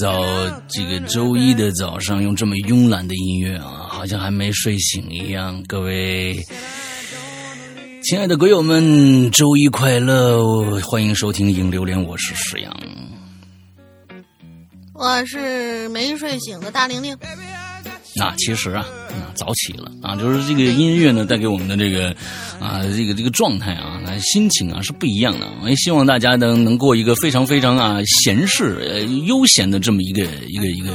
早这个周一的早上用这么慵懒的音乐啊，好像还没睡醒一样。各位亲爱的鬼友们，周一快乐！欢迎收听《影榴莲》，我是石阳。我是没睡醒的大玲玲，那其实啊，早起了啊，就是这个音乐呢带给我们的这个啊这个这个状态啊，心情啊是不一样的。我也希望大家能能过一个非常非常啊闲适呃悠闲的这么一个一个一个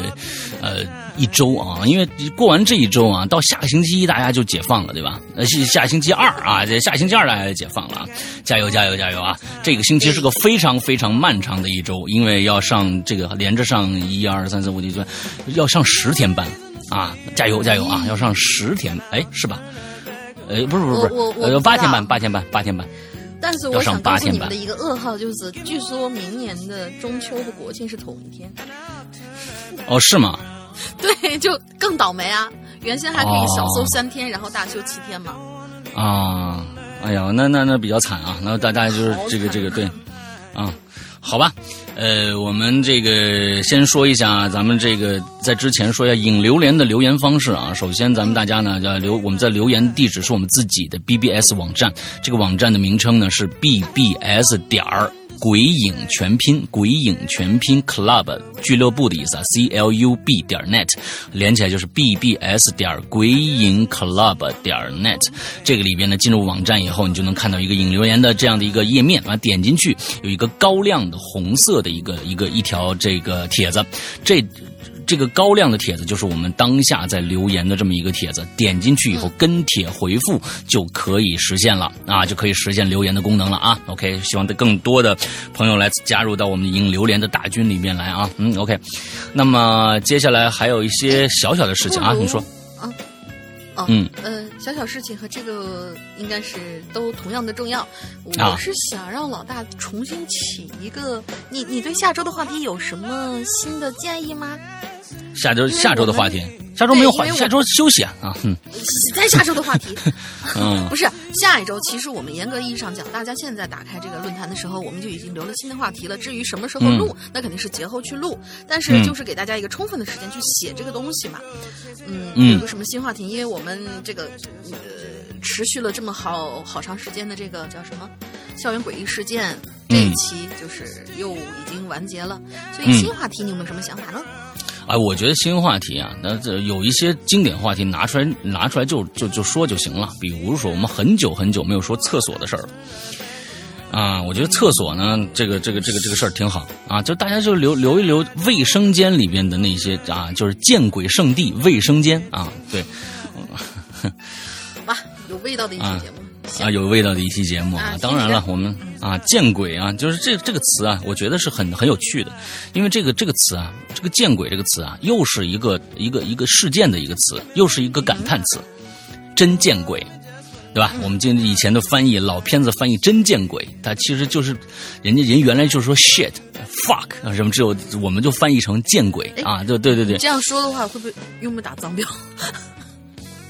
呃一周啊，因为过完这一周啊，到下个星期一大家就解放了，对吧？呃，下星期二啊，这下星期二大家就解放了啊，加油加油加油啊！这个星期是个非常非常漫长的一周，因为要上这个连着上一二三四五六七，要上十天班。啊，加油加油啊！要上十天，哎，是吧？呃，不是不是不是，我我我呃，不知道八天班，八天班，八天班。但是我想告诉你们的一个噩耗就是，据说明年的中秋和国庆是同一天，哦，是吗？对，就更倒霉啊！原先还可以小休哦三天，然后大休七天嘛。啊，哎呀，那那那比较惨啊！那大家就是这个这个对，啊，好吧，呃，我们这个先说一下，咱们这个在之前说一下引榴莲的留言方式啊。首先，咱们大家呢要留我们在留言地址是我们自己的 BBS 网站，这个网站的名称呢是 BBS 点儿。鬼影全拼，鬼影全拼 club 俱乐部的意思啊，c l u b 点 net 连起来就是 b b s 点鬼影 club 点 net。这个里边呢，进入网站以后，你就能看到一个引留言的这样的一个页面啊，点进去有一个高亮的红色的一个一个一条这个帖子，这。这个高亮的帖子就是我们当下在留言的这么一个帖子，点进去以后跟帖回复就可以实现了啊，就可以实现留言的功能了啊。OK，希望更多的朋友来加入到我们赢榴莲的大军里面来啊。嗯，OK，那么接下来还有一些小小的事情啊，你说，啊？哦，嗯呃，小小事情和这个应该是都同样的重要。啊我是想让老大重新起一个，你你对下周的话题有什么新的建议吗？下周下周的话题，下周没有话题，下周休息啊啊，嗯在下周的话题，嗯不是下一周。其实我们严格意义上讲，大家现在打开这个论坛的时候，我们就已经留了新的话题了。至于什么时候录，那肯定是节后去录。但是嗯就是给大家一个充分的时间去写这个东西嘛。嗯，嗯有个什么新话题？因为我们这个呃持续了这么好好长时间的这个叫什么校园诡异事件这一期，就是又已经完结了。所以嗯新话题你有没有什么想法呢？哎，我觉得新话题啊，那这有一些经典话题拿出来拿出来就就就说就行了。比如说，我们很久很久没有说厕所的事儿了。啊，我觉得厕所呢，这个这个这个这个事儿挺好啊，就大家就留留一留卫生间里边的那些啊，就是见鬼圣地卫生间啊，对好吧，有味道的一期节目。行啊，有味道的一期节目啊当然了，我们啊见鬼啊，就是这这个词啊，我觉得是很很有趣的，因为这个这个词啊，这个见鬼这个词啊，又是一个一个一个事件的一个词，又是一个感叹词，真见鬼。对吧？我们今以前的翻译，老片子翻译“真见鬼”，它其实就是人家人原来就是说 shit、fuck 啊什么，只有我们就翻译成见鬼啊！对对对对这样说的话，会不会用不会打脏标？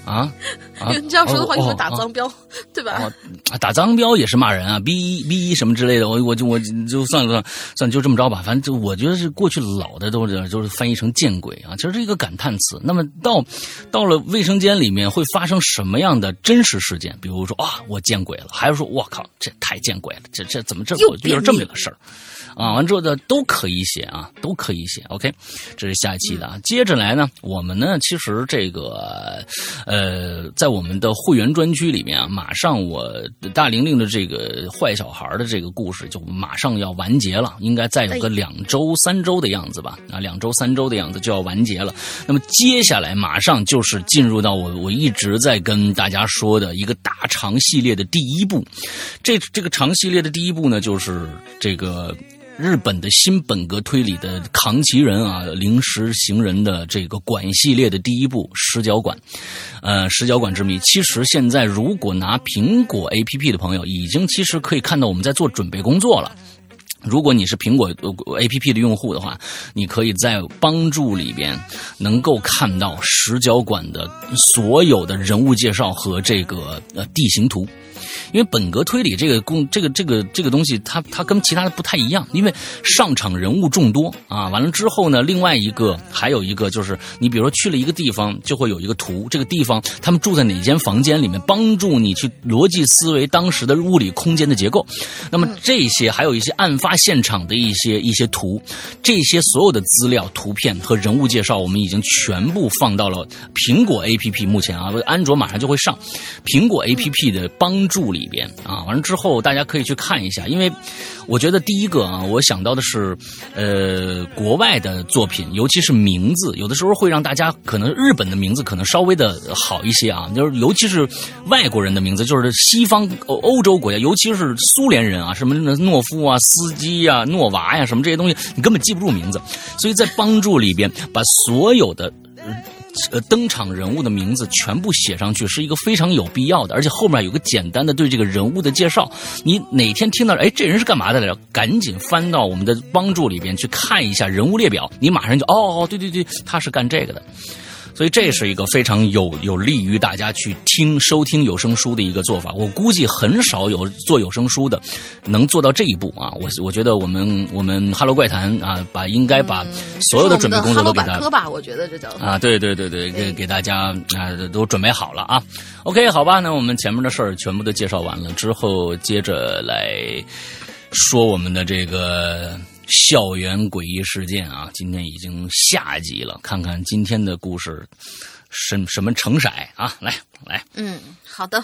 啊啊！你 这样说的话，哦用不会打哦脏标，对吧？打脏标也是骂人啊，逼逼什么之类的，我我就我就算了算了算了，就这么着吧。反正就我觉得是过去老的都是就是翻译成见鬼啊，其实是一个感叹词。那么到到了卫生间里面会发生什么样的真实事件？比如说啊，我见鬼了，还是说我靠，这太见鬼了，这这怎么这又我遇到这么一个事儿？啊，完之后的都可以写啊，都可以写。OK，这是下一期的啊。接着来呢，我们呢其实这个呃，在我们的会员专区里面啊，马上我大玲玲的这个坏小孩的这个故事就马上要完结了，应该再有个哎两周、三周的样子吧。啊，两周、三周的样子就要完结了。那么接下来马上就是进入到我我一直在跟大家说的一个大长系列的第一部。这这个长系列的第一部呢，就是这个。日本的新本格推理的扛旗人啊，临时行人的这个馆系列的第一部《十角馆》，呃，《十角馆之谜》。其实现在如果拿苹果 APP 的朋友，已经其实可以看到我们在做准备工作了。如果你是苹果 A P P 的用户的话，你可以在帮助里边能够看到石角馆的所有的人物介绍和这个呃地形图。因为本格推理这个工这个这个这个东西，它它跟其他的不太一样，因为上场人物众多啊。完了之后呢，另外一个还有一个就是，你比如说去了一个地方，就会有一个图，这个地方他们住在哪间房间里面，帮助你去逻辑思维当时的物理空间的结构。那么这些还有一些案发发现场的一些一些图，这些所有的资料、图片和人物介绍，我们已经全部放到了苹果 APP。目前啊，安卓马上就会上苹果 APP 的帮助里边啊。完了之后，大家可以去看一下，因为我觉得第一个啊，我想到的是，呃，国外的作品，尤其是名字，有的时候会让大家可能日本的名字可能稍微的好一些啊，就是尤其是外国人的名字，就是西方欧洲国家，尤其是苏联人啊，什么诺夫啊、斯基啊、诺娃呀，什么这些东西，你根本记不住名字，所以在帮助里边把所有的。呃，登场人物的名字全部写上去是一个非常有必要的，而且后面有个简单的对这个人物的介绍。你哪天听到，哎，这人是干嘛的来着？赶紧翻到我们的帮助里边去看一下人物列表，你马上就哦，对对对，他是干这个的。所以这是一个非常有有利于大家去听收听有声书的一个做法。我估计很少有做有声书的能做到这一步啊！我我觉得我们我们 Hello 怪谈啊，把应该把所有的准备工作都给他。科吧，我觉得这叫啊，对对对对，给给大家啊都准备好了啊。OK，好吧，那我们前面的事儿全部都介绍完了之后，接着来说我们的这个。校园诡异事件啊，今天已经下集了，看看今天的故事什什么成色啊？来来，嗯，好的，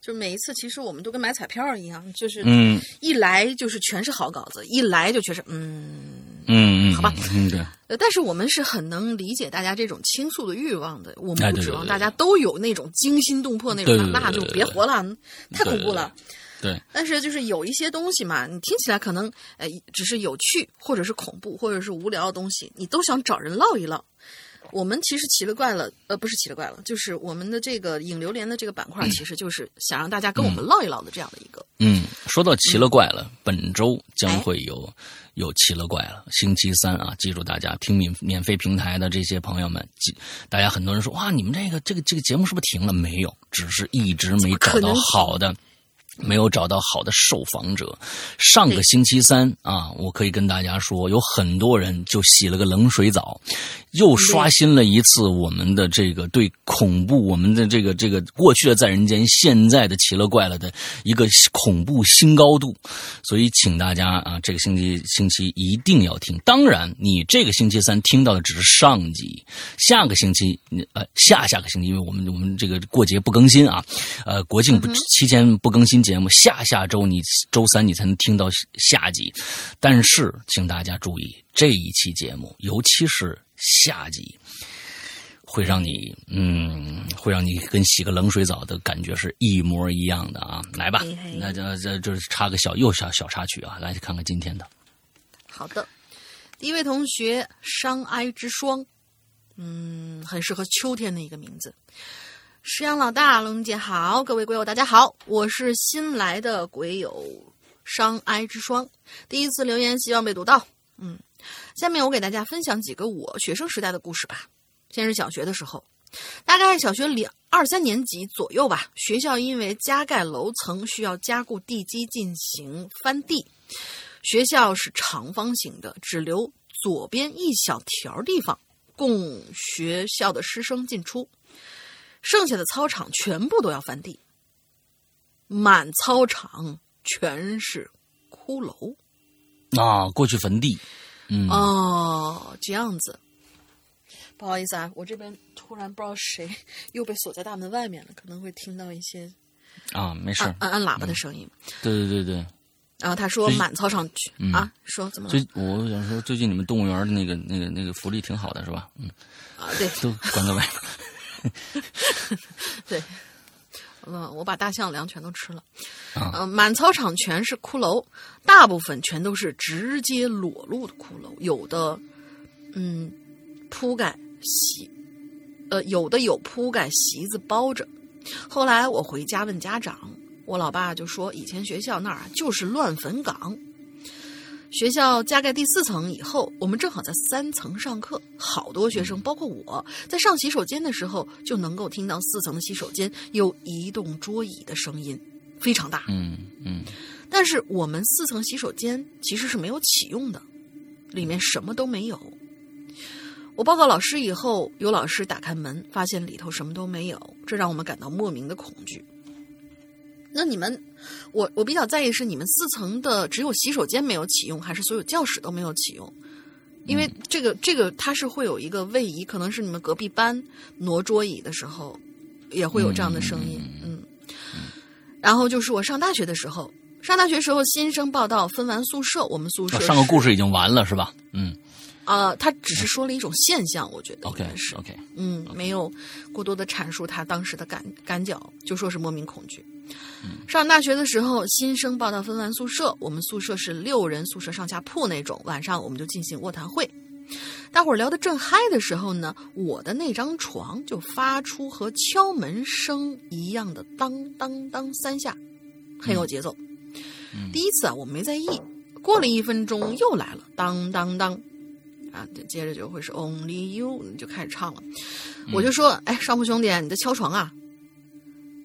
就是每一次其实我们都跟买彩票一样，就是嗯，一来就是全是好稿子，一来就全是嗯嗯嗯，好吧，嗯对，但是我们是很能理解大家这种倾诉的欲望的，我们不指望大家都有那种惊心动魄那种，那就别活了，太恐怖了。对，但是就是有一些东西嘛，你听起来可能呃只是有趣，或者是恐怖，或者是无聊的东西，你都想找人唠一唠。我们其实奇了怪了，呃，不是奇了怪了，就是我们的这个影榴莲的这个板块，其实就是想让大家跟我们唠一唠的这样的一个。嗯，说到奇了怪了，本周将会有有奇了怪了，星期三啊，记住大家听免免费平台的这些朋友们，记大家很多人说哇，你们这个这个这个节目是不是停了？没有，只是一直没找到好的。没有找到好的受访者。上个星期三啊，我可以跟大家说，有很多人就洗了个冷水澡，又刷新了一次我们的这个对恐怖，我们的这个这个过去的在人间，现在的奇了怪了的一个恐怖新高度。所以，请大家啊，这个星期星期一定要听。当然，你这个星期三听到的只是上集，下个星期呃下下个星期，因为我们我们这个过节不更新啊，呃国庆不期间不更新。节目下下周你周三你才能听到下集，但是请大家注意这一期节目，尤其是下集，会让你嗯，会让你跟洗个冷水澡的感觉是一模一样的啊！来吧，那这这就是插个小又小小插曲啊，来看看今天的。好的，第一位同学伤哀之霜，嗯，很适合秋天的一个名字。石阳老大，龙姐好，各位鬼友大家好，我是新来的鬼友伤哀之霜，第一次留言，希望被读到。嗯，下面我给大家分享几个我学生时代的故事吧。先是小学的时候，大概小学两二三年级左右吧，学校因为加盖楼层需要加固地基进行翻地，学校是长方形的，只留左边一小条地方供学校的师生进出。剩下的操场全部都要翻地，满操场全是骷髅啊！过去坟地，嗯哦，这样子。不好意思啊，我这边突然不知道谁又被锁在大门外面了，可能会听到一些啊，没事，按按喇叭的声音。对对对对。然后他说满操场去啊，说怎么？最我想说，最近你们动物园的那个那个那个福利挺好的，是吧？嗯啊，对，都关在外面。对，嗯，我把大象粮全都吃了，嗯，满操场全是骷髅，大部分全都是直接裸露的骷髅，有的，嗯，铺盖席，呃，有的有铺盖席子包着。后来我回家问家长，我老爸就说，以前学校那儿就是乱坟岗。学校加盖第四层以后，我们正好在三层上课，好多学生，包括我在上洗手间的时候，就能够听到四层的洗手间有移动桌椅的声音，非常大。嗯嗯但是我们四层洗手间其实是没有启用的，里面什么都没有。我报告老师以后，有老师打开门，发现里头什么都没有，这让我们感到莫名的恐惧。那你们，我我比较在意是你们四层的只有洗手间没有启用，还是所有教室都没有启用？因为这个这个它是会有一个位移，可能是你们隔壁班挪桌椅的时候，也会有这样的声音。嗯，然后就是我上大学的时候，上大学时候新生报道分完宿舍，我们宿舍哦上个故事已经完了是吧？嗯啊、他只是说了一种现象，我觉得应，OK 该是 OK，嗯，没有过多的阐述他当时的感感脚，就说是莫名恐惧。上大学的时候，新生报到分完宿舍，我们宿舍是六人宿舍上下铺那种，晚上我们就进行卧谈会。大伙儿聊得正嗨的时候呢，我的那张床就发出和敲门声一样的当当当三下，很有节奏。第一次啊，我没在意，过了一分钟又来了，当当当，啊，接着就会是 Only You，就开始唱了。我就说，哎，上铺兄弟，你在敲床啊？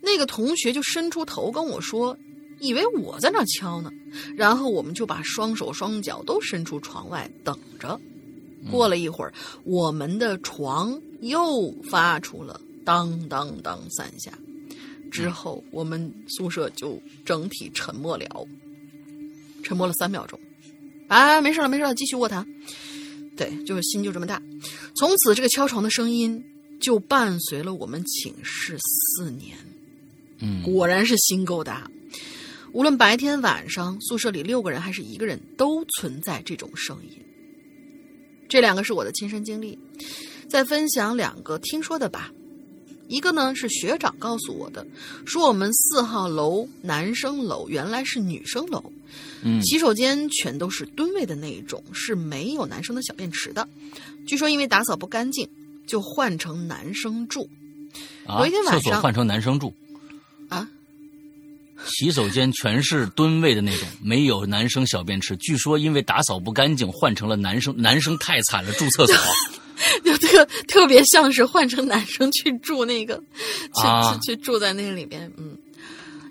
那个同学就伸出头跟我说，以为我在那敲呢。然后我们就把双手双脚都伸出床外等着。过了一会儿，我们的床又发出了当当当三下，之后我们宿舍就整体沉默了，沉默了三秒钟。啊，没事了，没事了，继续卧谈。对，就是心就这么大。从此，这个敲床的声音就伴随了我们寝室四年。嗯果然是心够大。无论白天晚上，宿舍里六个人还是一个人，都存在这种声音。这两个是我的亲身经历，再分享两个听说的吧。一个呢是学长告诉我的，说我们四号楼男生楼原来是女生楼，嗯洗手间全都是蹲位的那一种，是没有男生的小便池的。据说因为打扫不干净，就换成男生住。啊有一天晚上厕所换成男生住啊，洗手间全是蹲位的那种，没有男生小便池。据说因为打扫不干净，换成了男生，男生太惨了，住厕所。就特特别像是换成男生去住那个，去、啊去去住在那里边。嗯，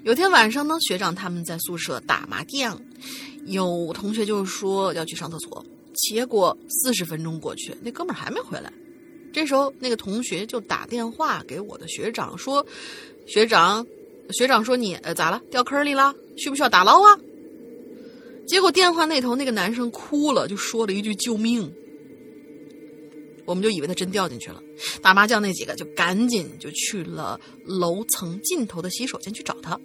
有天晚上呢，学长他们在宿舍打麻将，有同学就说要去上厕所，结果四十分钟过去，那哥们儿还没回来。这时候，那个同学就打电话给我的学长说：“学长，学长说你呃咋了？掉坑里了？需不需要打捞啊？”结果电话那头那个男生哭了，就说了一句“救命”。我们就以为他真掉进去了。打麻将那几个就赶紧就去了楼层尽头的洗手间去找他。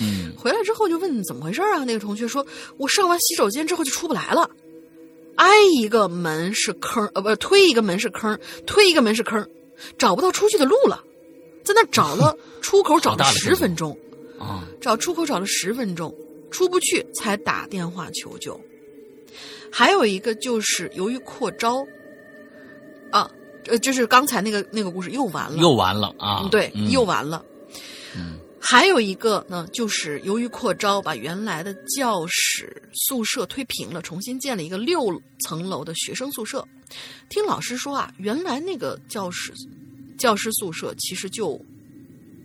嗯回来之后就问怎么回事啊？那个同学说：“我上完洗手间之后就出不来了，挨一个门是坑，呃，不是推一个门是坑，推一个门是坑，找不到出去的路了，在那找了 出口找了十分钟，啊，找出口找了十分钟，出不去才打电话求救。还有一个就是由于扩招，啊，呃，就是刚才那个那个故事又完了，又完了啊！嗯对，嗯又完了。嗯还有一个呢，就是由于扩招，把原来的教室宿舍推平了，重新建了一个六层楼的学生宿舍。听老师说啊，原来那个教室教师宿舍其实就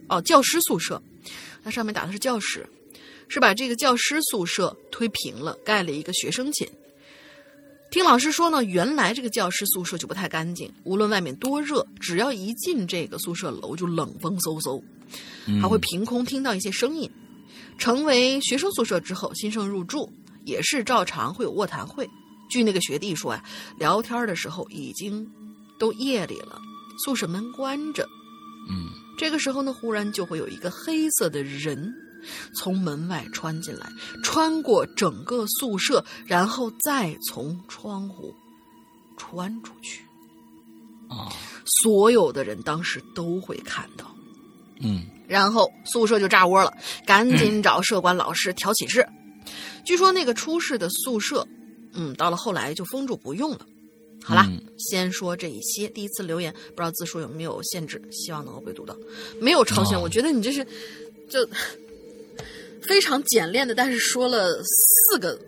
哦教师宿舍，它上面打的是教室，是把这个教师宿舍推平了，盖了一个学生寝。听老师说呢，原来这个教师宿舍就不太干净，无论外面多热，只要一进这个宿舍楼就冷风嗖嗖，还会凭空听到一些声音。成为学生宿舍之后，新生入住也是照常会有卧谈会。据那个学弟说呀、聊天的时候已经都夜里了，宿舍门关着。嗯这个时候呢，忽然就会有一个黑色的人从门外穿进来，穿过整个宿舍，然后再从窗户穿出去。啊所有的人当时都会看到，嗯然后宿舍就炸窝了，赶紧找舍管老师调寝室。据说那个出事的宿舍，嗯，到了后来就封住不用了。好啦，嗯先说这一些。第一次留言，不知道字数有没有限制，希望能够被读到。没有超限，哦我觉得你这是就 非常简练的，但是说了四个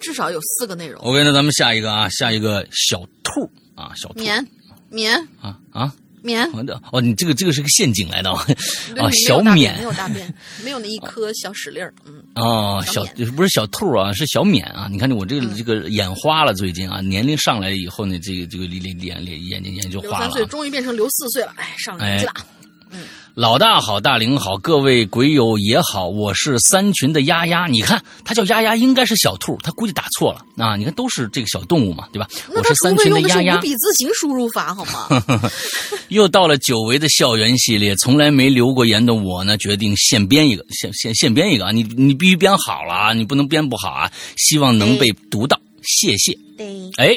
至少有四个内容。OK，那咱们下一个啊，下一个小兔啊，小兔棉棉啊啊，棉，好的哦，你这个这个是个陷阱来的啊，小免没有大便，没有那一颗小屎粒儿。嗯，哦，小小不是小兔啊，是小免啊。你看我这个嗯这个眼花了，最近啊，年龄上来以后呢，这个这个脸脸脸眼睛眼睛就刘三岁花了啊。终于变成刘四岁了，哎，上年纪了。老大好，大龄好，各位鬼友也好，我是三群的丫丫。你看，他叫丫丫，应该是小兔，他估计打错了啊。你看，都是这个小动物嘛，对吧？我是三除非用的丫丫五。笔字形输入法，好吗？又到了久违的校园系列，从来没留过言的我呢，决定现编一个，现现现编一个啊！你你必须编好了啊，你不能编不好啊！希望能被读到，谢谢。对，哎，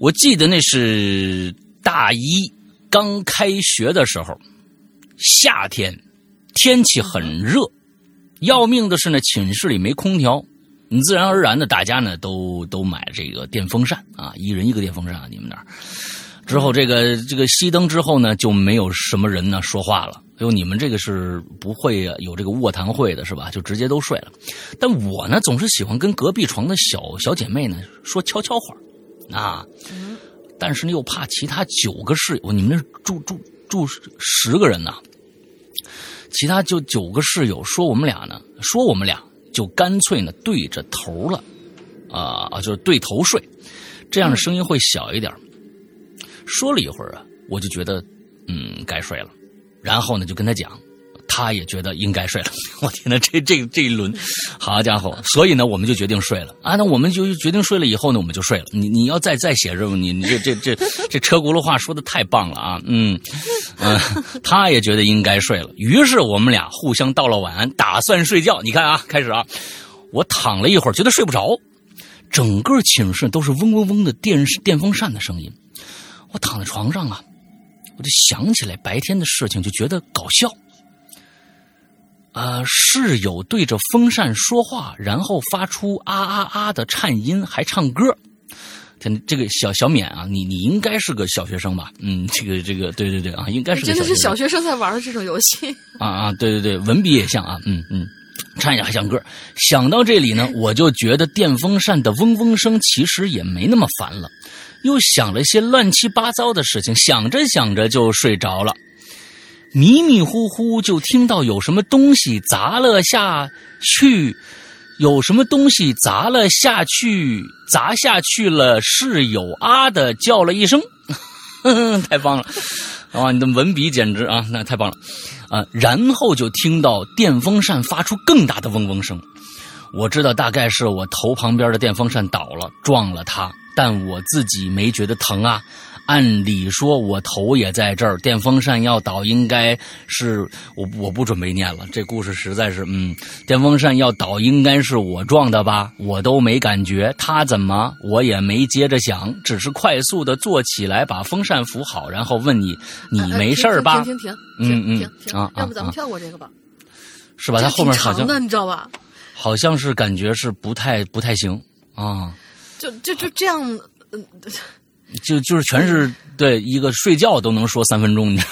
我记得那是大一刚开学的时候，夏天，天气很热，要命的是呢，寝室里没空调，你自然而然的，大家呢都都买这个电风扇啊，一人一个电风扇啊，你们那儿。之后这个这个熄灯之后呢，就没有什么人呢说话了。哎呦，你们这个是不会有这个卧谈会的是吧？就直接都睡了。但我呢，总是喜欢跟隔壁床的小小姐妹呢说悄悄话，啊，但是呢又怕其他九个室友，你们那住住住十个人呢、其他就九个室友说我们俩呢，说我们俩就干脆呢对着头了，啊啊，就是对头睡，这样的声音会小一点。说了一会儿啊，我就觉得嗯该睡了，然后呢就跟他讲，他也觉得应该睡了。我天呐，这这这一轮，好家伙！所以呢，我们就决定睡了啊。那我们就决定睡了以后呢，我们就睡了。你你要再再写任务，你你这这这 这车轱辘话说的太棒了啊！嗯嗯，他也觉得应该睡了，于是我们俩互相道了晚安，打算睡觉。你看啊，开始啊，我躺了一会儿，觉得睡不着，整个寝室都是嗡嗡嗡的电电风扇的声音。我躺在床上啊，我就想起来白天的事情，就觉得搞笑。呃，室友对着风扇说话，然后发出啊啊啊的颤音，还唱歌。天，这个小小冕啊，你你应该是个小学生吧？嗯，这个这个，对对对啊，应该是个真的是小学生在玩的这种游戏。啊啊，对对对，文笔也像啊，嗯嗯，唱也还像歌。想到这里呢，我就觉得电风扇的嗡嗡声其实也没那么烦了，又想了些乱七八糟的事情，想着想着就睡着了。迷迷糊糊就听到有什么东西砸了下去，有什么东西砸了下去，砸下去了。室友啊的叫了一声，太棒了！啊，你的文笔简直啊，那太棒了啊！然后就听到电风扇发出更大的嗡嗡声。我知道大概是我头旁边的电风扇倒了，撞了它，但我自己没觉得疼啊。按理说，我头也在这儿，电风扇要倒，应该是我我不准备念了。这故事实在是，嗯，电风扇要倒，应该是我撞的吧？我都没感觉，他怎么？我也没接着想，只是快速的坐起来，把风扇扶好，然后问你，你呃没事吧？停停停嗯停嗯停停啊啊要不咱们啊跳过这个吧？是吧？他后面好像挺长的，你知道吧？好像是感觉是不太不太行啊。就就就这样，嗯，就就是全是对一个睡觉都能说三分钟，你知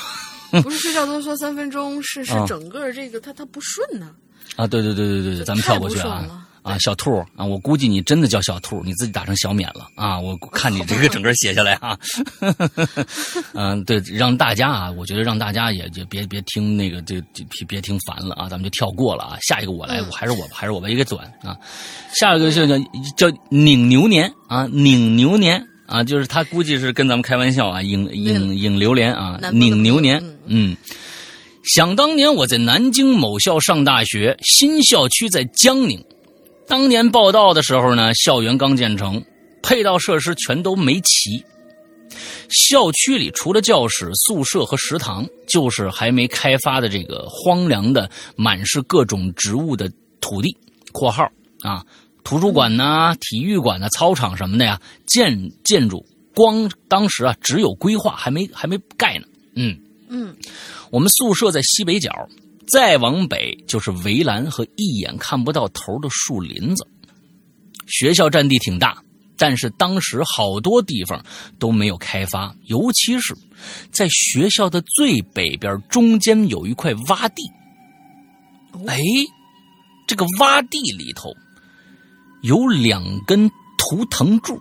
道 不是睡觉都说三分钟，是是啊整个这个它它不顺呢。啊？对对对对对对，咱们跳过去啊啊！小兔啊，我估计你真的叫小兔，你自己打成小免了啊！我 看你这个整个写下来啊，嗯，对，让大家啊，我觉得让大家也就别别听那个这这别别听烦了啊，咱们就跳过了啊。下一个我来，嗯我还是我还是我吧，一个转啊。下一个就叫叫拧牛年啊，拧牛年啊，就是他估计是跟咱们开玩笑啊，引引引榴莲啊，拧牛年，嗯。想当年我在南京某校上大学，新校区在江宁。当年报道的时候呢，校园刚建成，配套设施全都没齐。校区里除了教室、宿舍和食堂，就是还没开发的这个荒凉的、满是各种植物的土地（括号啊，图书馆呐、体育馆呐、操场什么的呀）。建建筑光当时啊只有规划，还没还没盖呢。嗯。嗯，我们宿舍在西北角，再往北就是围栏和一眼看不到头的树林子。学校占地挺大，但是当时好多地方都没有开发，尤其是在学校的最北边，中间有一块洼地。哎，这个洼地里头有两根图腾柱，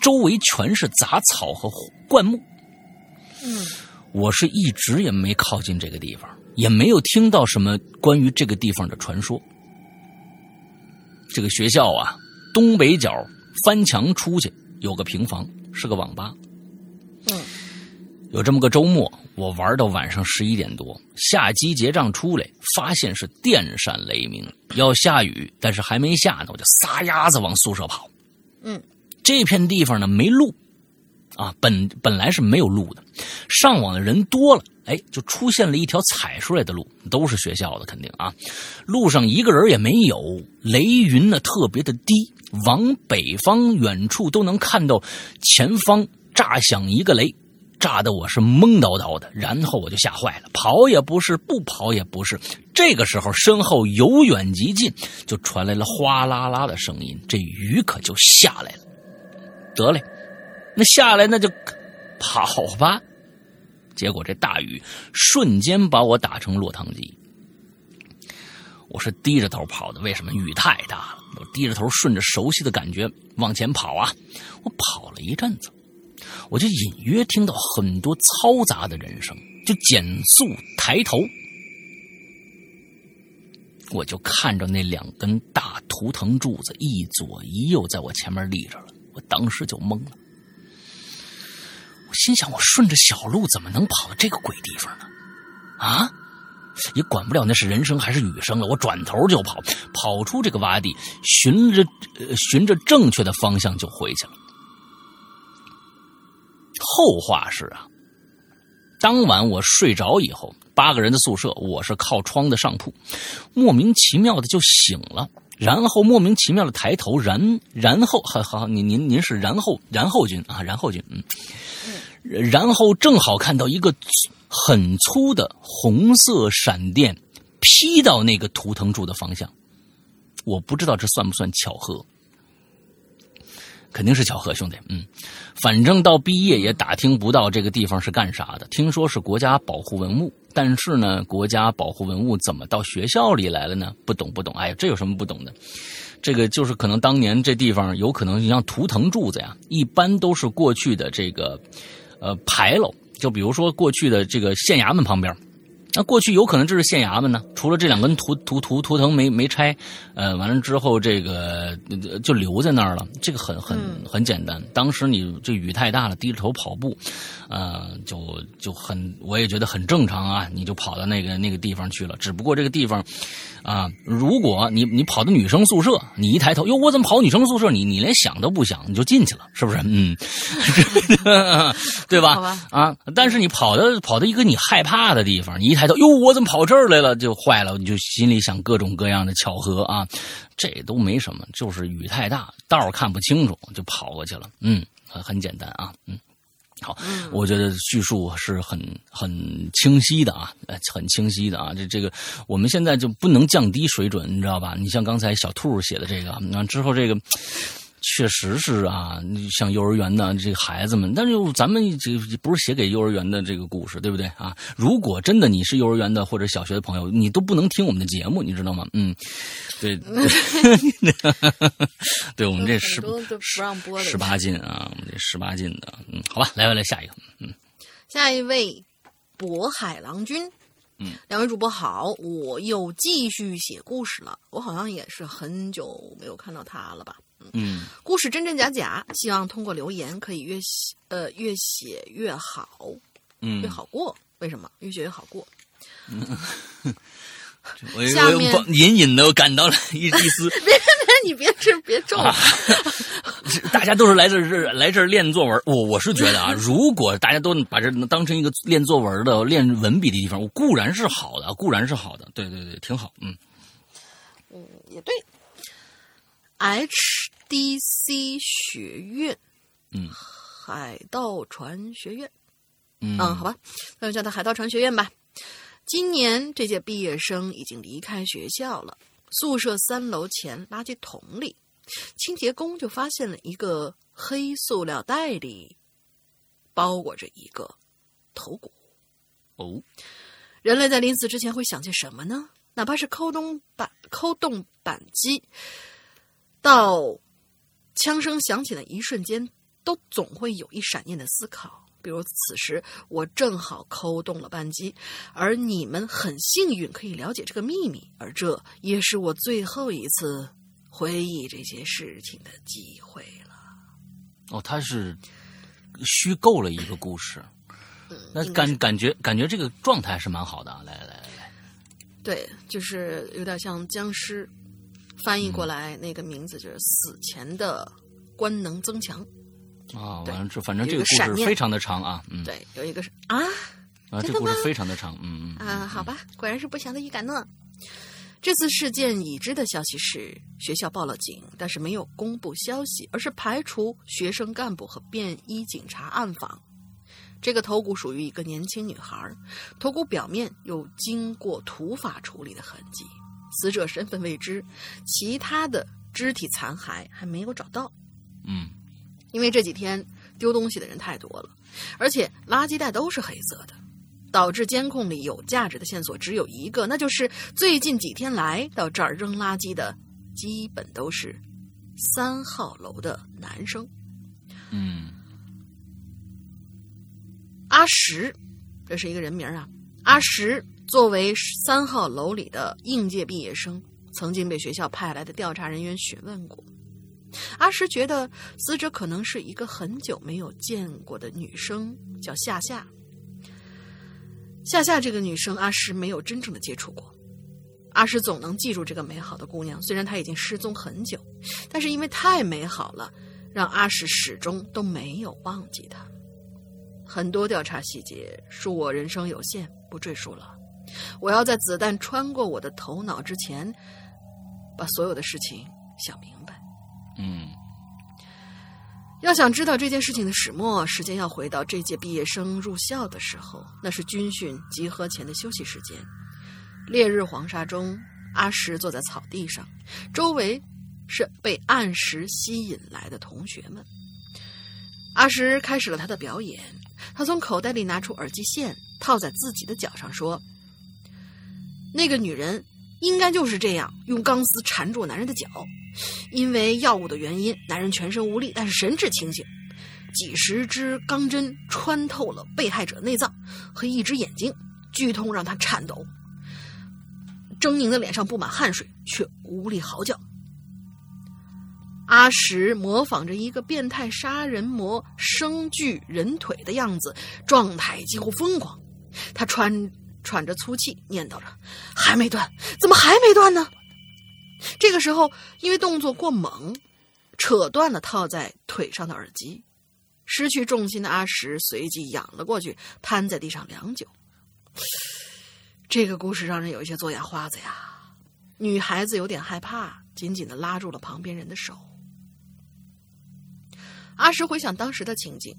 周围全是杂草和灌木。嗯，我是一直也没靠近这个地方，也没有听到什么关于这个地方的传说。这个学校啊，东北角翻墙出去有个平房，是个网吧。嗯，有这么个周末，我玩到晚上十一点多，下机结账出来，发现是电闪雷鸣，要下雨，但是还没下呢，我就撒丫子往宿舍跑。嗯，这片地方呢没路，啊，本本来是没有路的，上网的人多了，哎，就出现了一条踩出来的路，都是学校的，肯定啊。路上一个人也没有，雷云呢特别的低，往北方远处都能看到前方炸响一个雷，炸得我是懵叨叨的，然后我就吓坏了，跑也不是，不跑也不是。这个时候，身后由远及近就传来了哗啦啦的声音，这雨可就下来了。得嘞，那下来那就跑吧。结果这大雨瞬间把我打成落汤鸡。我是低着头跑的，为什么？雨太大了。我低着头，顺着熟悉的感觉往前跑啊。我跑了一阵子，我就隐约听到很多嘈杂的人声，就减速抬头，我就看着那两根大图腾柱子一左一右在我前面立着了。我当时就懵了，我心想：我顺着小路怎么能跑到这个鬼地方呢？啊！也管不了那是人声还是雨声了，我转头就跑，跑出这个洼地，循着呃循着正确的方向就回去了。后话是啊，当晚我睡着以后，八个人的宿舍，我是靠窗的上铺，莫名其妙的就醒了，然后莫名其妙的抬头，然然后好好，您您您是然后然后君啊，然后君，嗯，然后正好看到一个很粗的红色闪电劈到那个图腾柱的方向，我不知道这算不算巧合。肯定是巧合，兄弟。嗯，反正到毕业也打听不到这个地方是干啥的。听说是国家保护文物，但是呢，国家保护文物怎么到学校里来了呢？不懂，不懂。哎呀，这有什么不懂的？这个就是可能当年这地方有可能，你像图腾柱子呀，一般都是过去的这个呃牌楼，就比如说过去的这个县衙门旁边。那过去有可能这是县衙门呢，除了这两根图图图图腾没没拆，呃，完了之后这个就留在那儿了。这个很很很简单。当时你这雨太大了，低着头跑步，呃，就就很我也觉得很正常啊。你就跑到那个那个地方去了。只不过这个地方，啊，如果你你跑到女生宿舍，你一抬头，哟，我怎么跑女生宿舍？你你连想都不想，你就进去了，是不是？嗯，对吧？吧。啊，但是你跑到跑到一个你害怕的地方，你一抬头，哟，我怎么跑这儿来了？就坏了，你就心里想各种各样的巧合啊，这都没什么，就是雨太大，道看不清楚，就跑过去了。嗯，很很简单啊，嗯。好，我觉得叙述是很很清晰的啊，呃，很清晰的啊。这这个，我们现在就不能降低水准，你知道吧？你像刚才小兔写的这个，那之后这个。确实是啊，像幼儿园的这个孩子们，但是咱们这不是写给幼儿园的这个故事，对不对啊？如果真的你是幼儿园的或者小学的朋友，你都不能听我们的节目，你知道吗？嗯，对，对我们这十都不让播十八禁啊，我们这十八禁的，嗯，好吧，来来来，下一个，嗯，下一位渤海郎君，嗯，两位主播好，我又继续写故事了，我好像也是很久没有看到他了吧。嗯，故事真真假假，希望通过留言可以越写呃越写越好，嗯，越好过。为什么越写越好过？我我隐隐的感到了 一一丝，别别，你别这别咒我。大家都是来这儿来这儿练作文。我我是觉得啊，如果大家都把这当成一个练作文的、练文笔的地方，我固然是好的，固然是好的，对对对，挺好，嗯嗯，也对。HDC 学院，嗯，海盗船学院，嗯嗯，好吧，那就叫它海盗船学院吧。今年这届毕业生已经离开学校了，宿舍三楼前垃圾桶里，清洁工就发现了一个黑塑料袋里包裹着一个头骨。哦，人类在临死之前会想些什么呢？哪怕是抠动扳抠动扳机，到枪声响起的一瞬间，都总会有一闪念的思考。比如此时我正好扣动了扳机，而你们很幸运可以了解这个秘密，而这也是我最后一次回忆这些事情的机会了。哦，他是虚构了一个故事，那感感觉感觉这个状态是蛮好的啊！来来来来来，对，就是有点像僵尸，翻译过来那个名字就是死前的官能增强。啊，对完了这反正这个故事非常的长啊，嗯，对，有一个是啊这故事非常的长，嗯嗯啊，好吧，果然是不祥的预感呢。这次事件已知的消息是，学校报了警，但是没有公布消息，而是排除学生干部和便衣警察暗访。这个头骨属于一个年轻女孩，头骨表面有经过土法处理的痕迹，死者身份未知，其他的肢体残骸还没有找到。嗯因为这几天丢东西的人太多了，而且垃圾袋都是黑色的，导致监控里有价值的线索只有一个，那就是最近几天来到这儿扔垃圾的，基本都是三号楼的男生。嗯阿石，这是一个人名啊。阿石作为三号楼里的应届毕业生，曾经被学校派来的调查人员询问过。阿石觉得死者可能是一个很久没有见过的女生，叫夏夏。夏夏这个女生，阿石没有真正的接触过。阿石总能记住这个美好的姑娘，虽然她已经失踪很久，但是因为太美好了，让阿石始终都没有忘记她。很多调查细节，恕我人生有限，不赘述了。我要在子弹穿过我的头脑之前，把所有的事情想明白。嗯要想知道这件事情的始末，时间要回到这届毕业生入校的时候，那是军训集合前的休息时间。烈日黄沙中，阿石坐在草地上，周围是被按时吸引来的同学们。阿石开始了他的表演，他从口袋里拿出耳机线，套在自己的脚上，说：“那个女人应该就是这样，用钢丝缠住男人的脚。因为药物的原因，男人全身无力，但是神志清醒。几十支钢针穿透了被害者内脏和一只眼睛，剧痛让他颤抖，狰狞的脸上布满汗水，却无力嚎叫。阿石模仿着一个变态杀人魔生锯人腿的样子，状态几乎疯狂。他穿喘着粗气，念叨着：“还没断，怎么还没断呢？”这个时候，因为动作过猛，扯断了套在腿上的耳机。失去重心的阿石随即仰了过去，瘫在地上良久。这个故事让人有一些做牙花子呀。女孩子有点害怕，紧紧的拉住了旁边人的手。阿石回想当时的情景，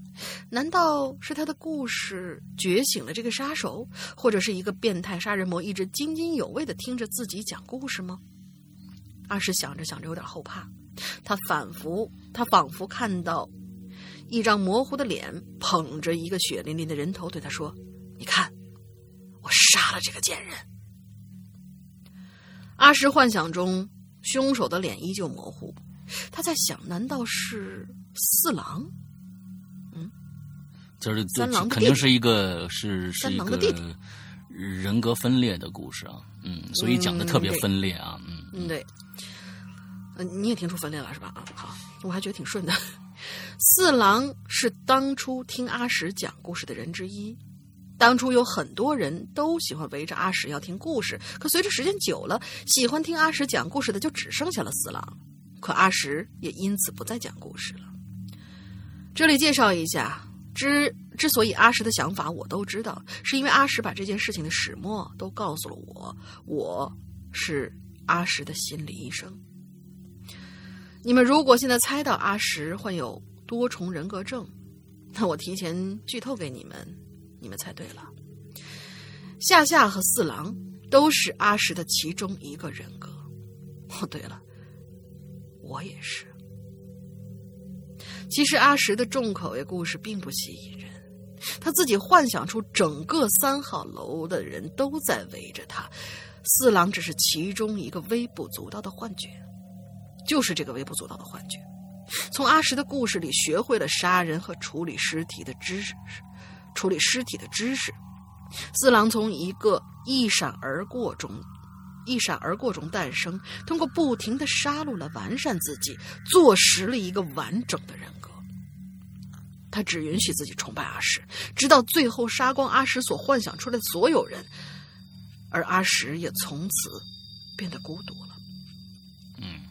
难道是他的故事觉醒了这个杀手，或者是一个变态杀人魔一直津津有味的听着自己讲故事吗？阿石想着想着有点后怕，他仿佛，他仿佛看到一张模糊的脸捧着一个血淋淋的人头，对他说：“你看，我杀了这个贱人。”阿石幻想中凶手的脸依旧模糊，他在想：难道是四郎？嗯就是三郎的肯定是一个是是三一个郎的弟弟人格分裂的故事啊，嗯，所以讲的特别分裂啊，嗯嗯，对。嗯，你也听出分裂了是吧？啊，好，我还觉得挺顺的。四郎是当初听阿石讲故事的人之一。当初有很多人都喜欢围着阿石要听故事，可随着时间久了，喜欢听阿石讲故事的就只剩下了四郎。可阿石也因此不再讲故事了。这里介绍一下，之之所以阿石的想法我都知道，是因为阿石把这件事情的始末都告诉了我，我是阿石的心理医生。你们如果现在猜到阿石患有多重人格症，那我提前剧透给你们，你们猜对了。夏夏和四郎都是阿石的其中一个人格。哦，对了，我也是。其实阿石的重口味故事并不吸引人，他自己幻想出整个三号楼的人都在围着他，四郎只是其中一个微不足道的幻觉。就是这个微不足道的幻觉。从阿石的故事里学会了杀人和处理尸体的知识，处理尸体的知识。四郎从一个一闪而过中，一闪而过中诞生，通过不停的杀戮来完善自己，坐实了一个完整的人。他只允许自己崇拜阿石，直到最后杀光阿石所幻想出来的所有人，而阿石也从此变得孤独了。嗯，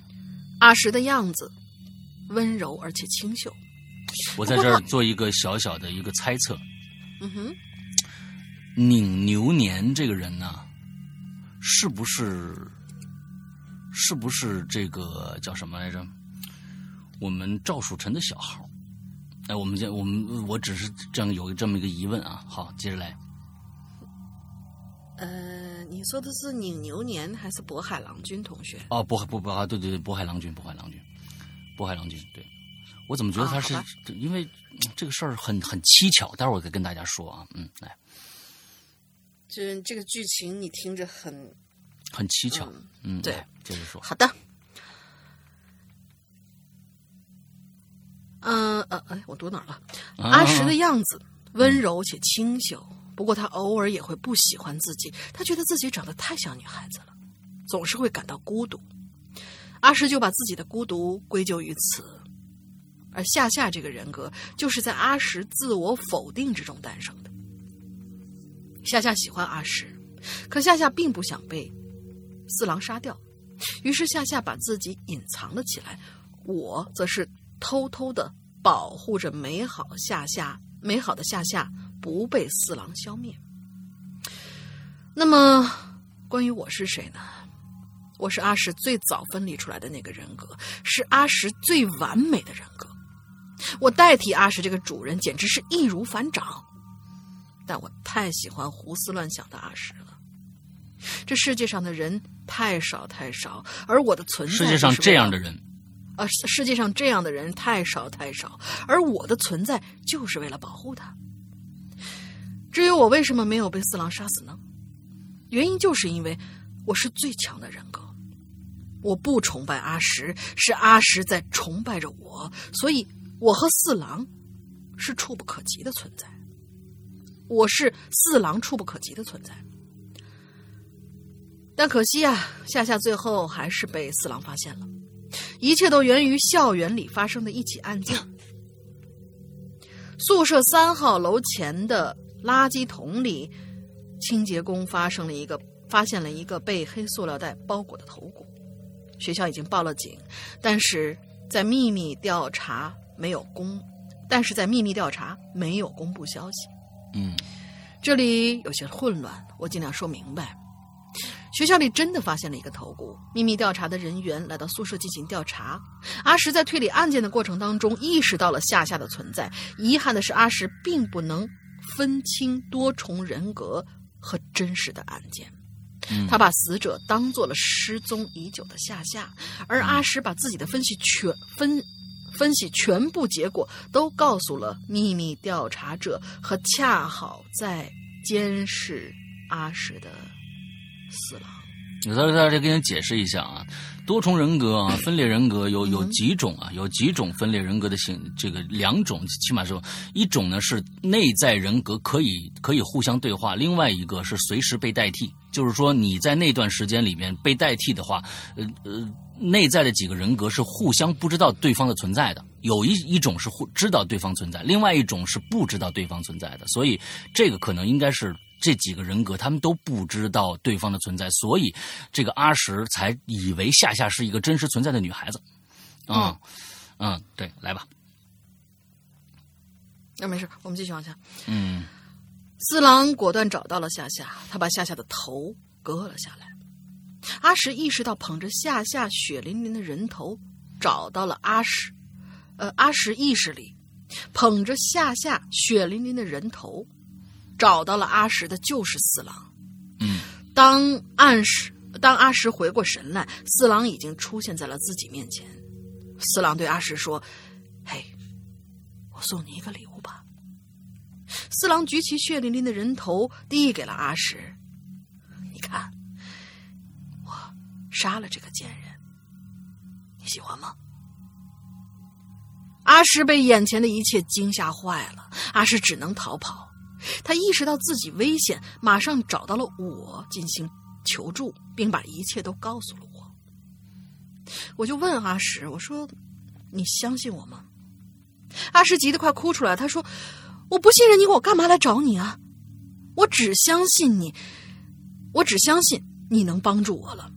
阿石的样子温柔而且清秀。我在这儿做一个小小的一个猜测。嗯哼，拧牛年这个人呢，是不是是不是这个叫什么来着？我们赵曙臣的小号？哎，我们这我们我只是这样有这么一个疑问啊。好，接着来。呃，你说的是拧牛年还是渤海郎君同学？哦，渤海不不啊，对对对，渤海郎君，渤海郎君，渤海郎君，对。我怎么觉得他是？啊因为这个事儿很很蹊跷，待会儿我再跟大家说啊。嗯，来，这这个剧情你听着很很蹊跷。嗯嗯，对来，接着说。好的。嗯呃哎，我读哪儿了？啊阿石的样子温柔且清秀，不过他偶尔也会不喜欢自己，他觉得自己长得太像女孩子了，总是会感到孤独。阿石就把自己的孤独归咎于此，而夏夏这个人格就是在阿石自我否定之中诞生的。夏夏喜欢阿石，可夏夏并不想被四郎杀掉，于是夏夏把自己隐藏了起来，我则是偷偷的保护着美好夏夏，美好的夏夏不被四郎消灭。那么，关于我是谁呢？我是阿石最早分离出来的那个人格，是阿石最完美的人格。我代替阿石这个主人，简直是易如反掌。但我太喜欢胡思乱想的阿石了。这世界上的人太少太少，而我的存在世界上这样的人，啊，世界上这样的人太少太少，而我的存在就是为了保护他。至于我为什么没有被四郎杀死呢？原因就是因为我是最强的人格，我不崇拜阿石，是阿石在崇拜着我，所以我和四郎是触不可及的存在。我是四郎触不可及的存在。但可惜啊，夏夏最后还是被四郎发现了。一切都源于校园里发生的一起案件。宿舍三号楼前的垃圾桶里，清洁工发生了一个发现了一个被黑塑料袋包裹的头骨。学校已经报了警，但是在秘密调查没有公，但是在秘密调查没有公布消息。嗯这里有些混乱，我尽量说明白。学校里真的发现了一个头骨，秘密调查的人员来到宿舍进行调查。阿石在推理案件的过程当中意识到了夏夏的存在，遗憾的是阿石并不能分清多重人格和真实的案件。嗯他把死者当做了失踪已久的夏夏，而阿石把自己的分析全分分析全部结果都告诉了秘密调查者和恰好在监视阿石的四郎。我在这给你解释一下啊，多重人格啊，分裂人格有有几种啊？有几种分裂人格的性，这个两种起码是一种呢是内在人格可以可以互相对话，另外一个是随时被代替。就是说你在那段时间里面被代替的话，呃呃，内在的几个人格是互相不知道对方的存在的。有一一种是互知道对方存在，另外一种是不知道对方存在的。所以这个可能应该是。这几个人格，他们都不知道对方的存在，所以这个阿石才以为夏夏是一个真实存在的女孩子。啊、嗯，对，来吧。那、没事，我们继续往下。嗯四郎果断找到了夏夏，他把夏夏的头割了下来。阿石意识到捧着夏夏血淋淋的人头，找到了阿石。呃，阿石意识里捧着夏夏血淋淋的人头，找到了阿石的就是四郎。嗯当暗示，当阿石回过神来，四郎已经出现在了自己面前。四郎对阿石说：“嘿，我送你一个礼物吧。”四郎举起血淋淋的人头，递给了阿石。你看，我杀了这个贱人，你喜欢吗？阿石被眼前的一切惊吓坏了，阿石只能逃跑。他意识到自己危险，马上找到了我进行求助，并把一切都告诉了我。我就问阿石：“我说，你相信我吗？”阿石急得快哭出来，他说：“我不信任你，我干嘛来找你啊？我只相信你，我只相信你能帮助我了。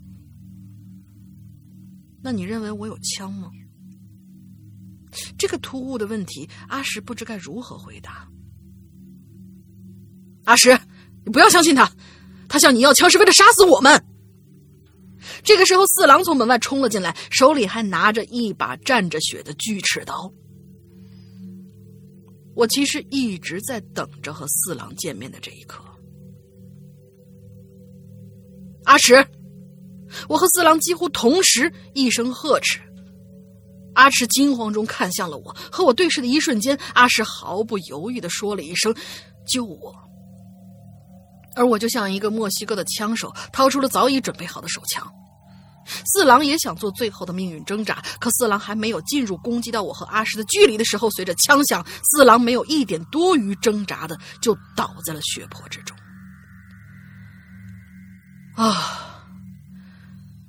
那你认为我有枪吗？”这个突兀的问题，阿石不知该如何回答。阿石，你不要相信他，他向你要枪是为了杀死我们。这个时候，四郎从门外冲了进来，手里还拿着一把蘸着血的锯齿刀。我其实一直在等着和四郎见面的这一刻。阿石，我和四郎几乎同时一声呵斥。阿石惊慌中看向了我，和我对视的一瞬间，阿石毫不犹豫的说了一声：“救我！”而我就像一个墨西哥的枪手，掏出了早已准备好的手枪。四郎也想做最后的命运挣扎，可四郎还没有进入攻击到我和阿石的距离的时候，随着枪响，四郎没有一点多余挣扎的就倒在了血泊之中。啊，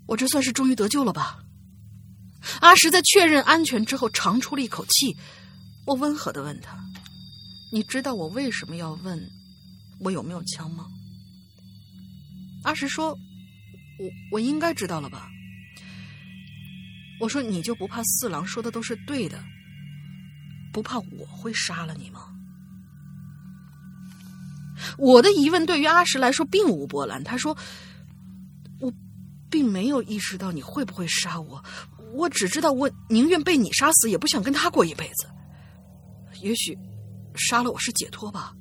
我这算是终于得救了吧？阿石在确认安全之后，长出了一口气。我温和的问他：“你知道我为什么要问我有没有枪吗？”阿石说：“我我应该知道了吧？”我说：“你就不怕四郎说的都是对的，不怕我会杀了你吗？”我的疑问对于阿石来说并无波澜。他说：“我并没有意识到你会不会杀我。”我只知道，我宁愿被你杀死，也不想跟他过一辈子。也许，杀了我是解脱吧。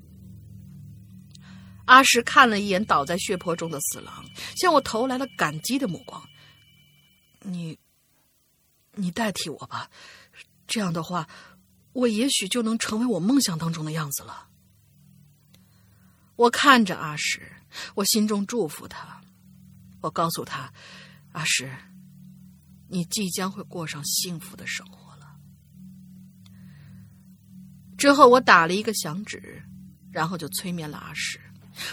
阿石看了一眼倒在血泊中的死狼，向我投来了感激的目光。你，你代替我吧，这样的话，我也许就能成为我梦想当中的样子了。我看着阿石，我心中祝福他。我告诉他，阿石。你即将会过上幸福的生活了。之后，我打了一个响指，然后就催眠了阿石。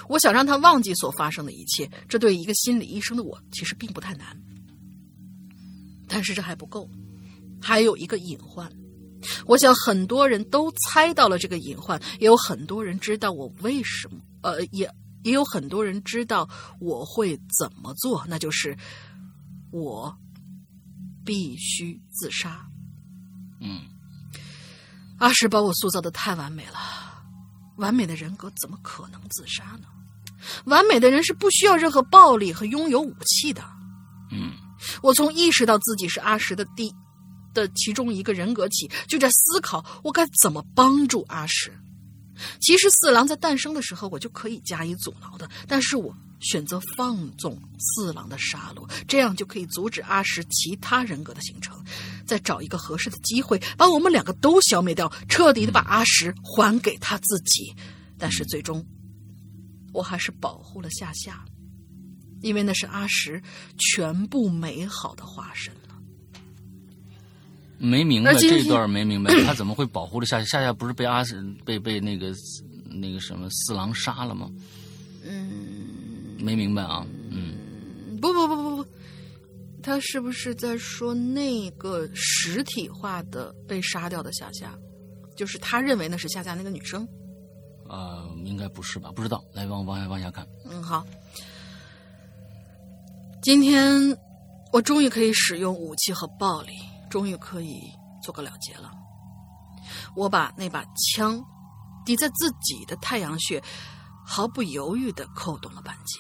我想让他忘记所发生的一切，这对一个心理医生的我其实并不太难。但是这还不够，还有一个隐患。我想很多人都猜到了这个隐患，也有很多人知道我为什么，呃，也也有很多人知道我会怎么做，那就是我。必须自杀。嗯，阿石把我塑造的太完美了，完美的人格怎么可能自杀呢？完美的人是不需要任何暴力和拥有武器的。嗯，我从意识到自己是阿石的第的其中一个人格起，就在思考我该怎么帮助阿石。其实四郎在诞生的时候，我就可以加以阻挠的，但是我。选择放纵四郎的杀戮，这样就可以阻止阿石其他人格的形成，再找一个合适的机会把我们两个都消灭掉，彻底的把阿石还给他自己。但是最终，我还是保护了夏夏，因为那是阿石全部美好的化身了。没明白这段，没明白他怎么会保护了夏夏？夏夏不是被阿石被被那个那个什么四郎杀了吗？没明白啊，嗯，不不不不不，他是不是在说那个实体化的被杀掉的夏夏？就是他认为那是夏夏那个女生？呃，应该不是吧？不知道，来往往下往下看。嗯，好，今天我终于可以使用武器和暴力，终于可以做个了结了。我把那把枪抵在自己的太阳穴，毫不犹豫的扣动了扳机。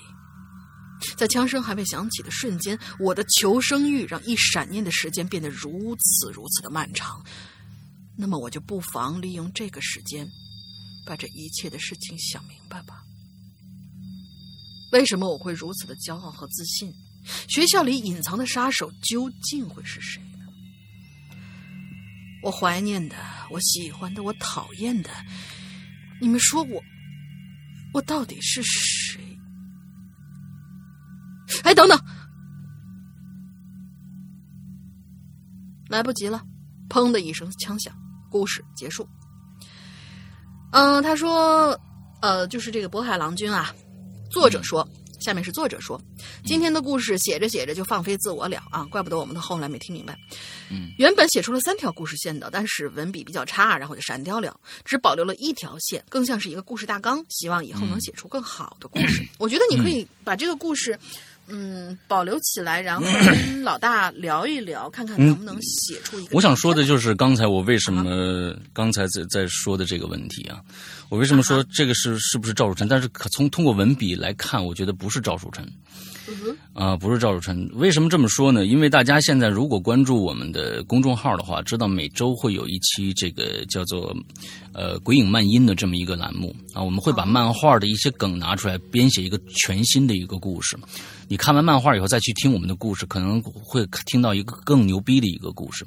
在枪声还未响起的瞬间，我的求生欲让一闪念的时间变得如此如此的漫长。那么，我就不妨利用这个时间，把这一切的事情想明白吧。为什么我会如此的骄傲和自信？学校里隐藏的杀手究竟会是谁呢？我怀念的，我喜欢的，我讨厌的，你们说我，我到底是谁？哎，等等！来不及了，砰的一声枪响，故事结束。嗯，他说，呃，就是这个渤海郎君啊，作者说。下面是作者说，今天的故事写着写着就放飞自我了啊，怪不得我们的后来没听明白。嗯，原本写出了三条故事线的，但是文笔比较差，然后就删掉了，只保留了一条线，更像是一个故事大纲。希望以后能写出更好的故事。我觉得你可以把这个故事，嗯，保留起来，然后 跟老大聊一聊，看看能不能写出一个。我想说的就是刚才我为什么刚才在在说的这个问题啊。我为什么说这个是是不是赵树臣？但是可从通过文笔来看，我觉得不是赵树臣。啊，不是赵汝春。为什么这么说呢？因为大家现在如果关注我们的公众号的话，知道每周会有一期这个叫做“呃鬼影漫音”的这么一个栏目啊，我们会把漫画的一些梗拿出来编写一个全新的一个故事。你看完漫画以后再去听我们的故事，可能会听到一个更牛逼的一个故事。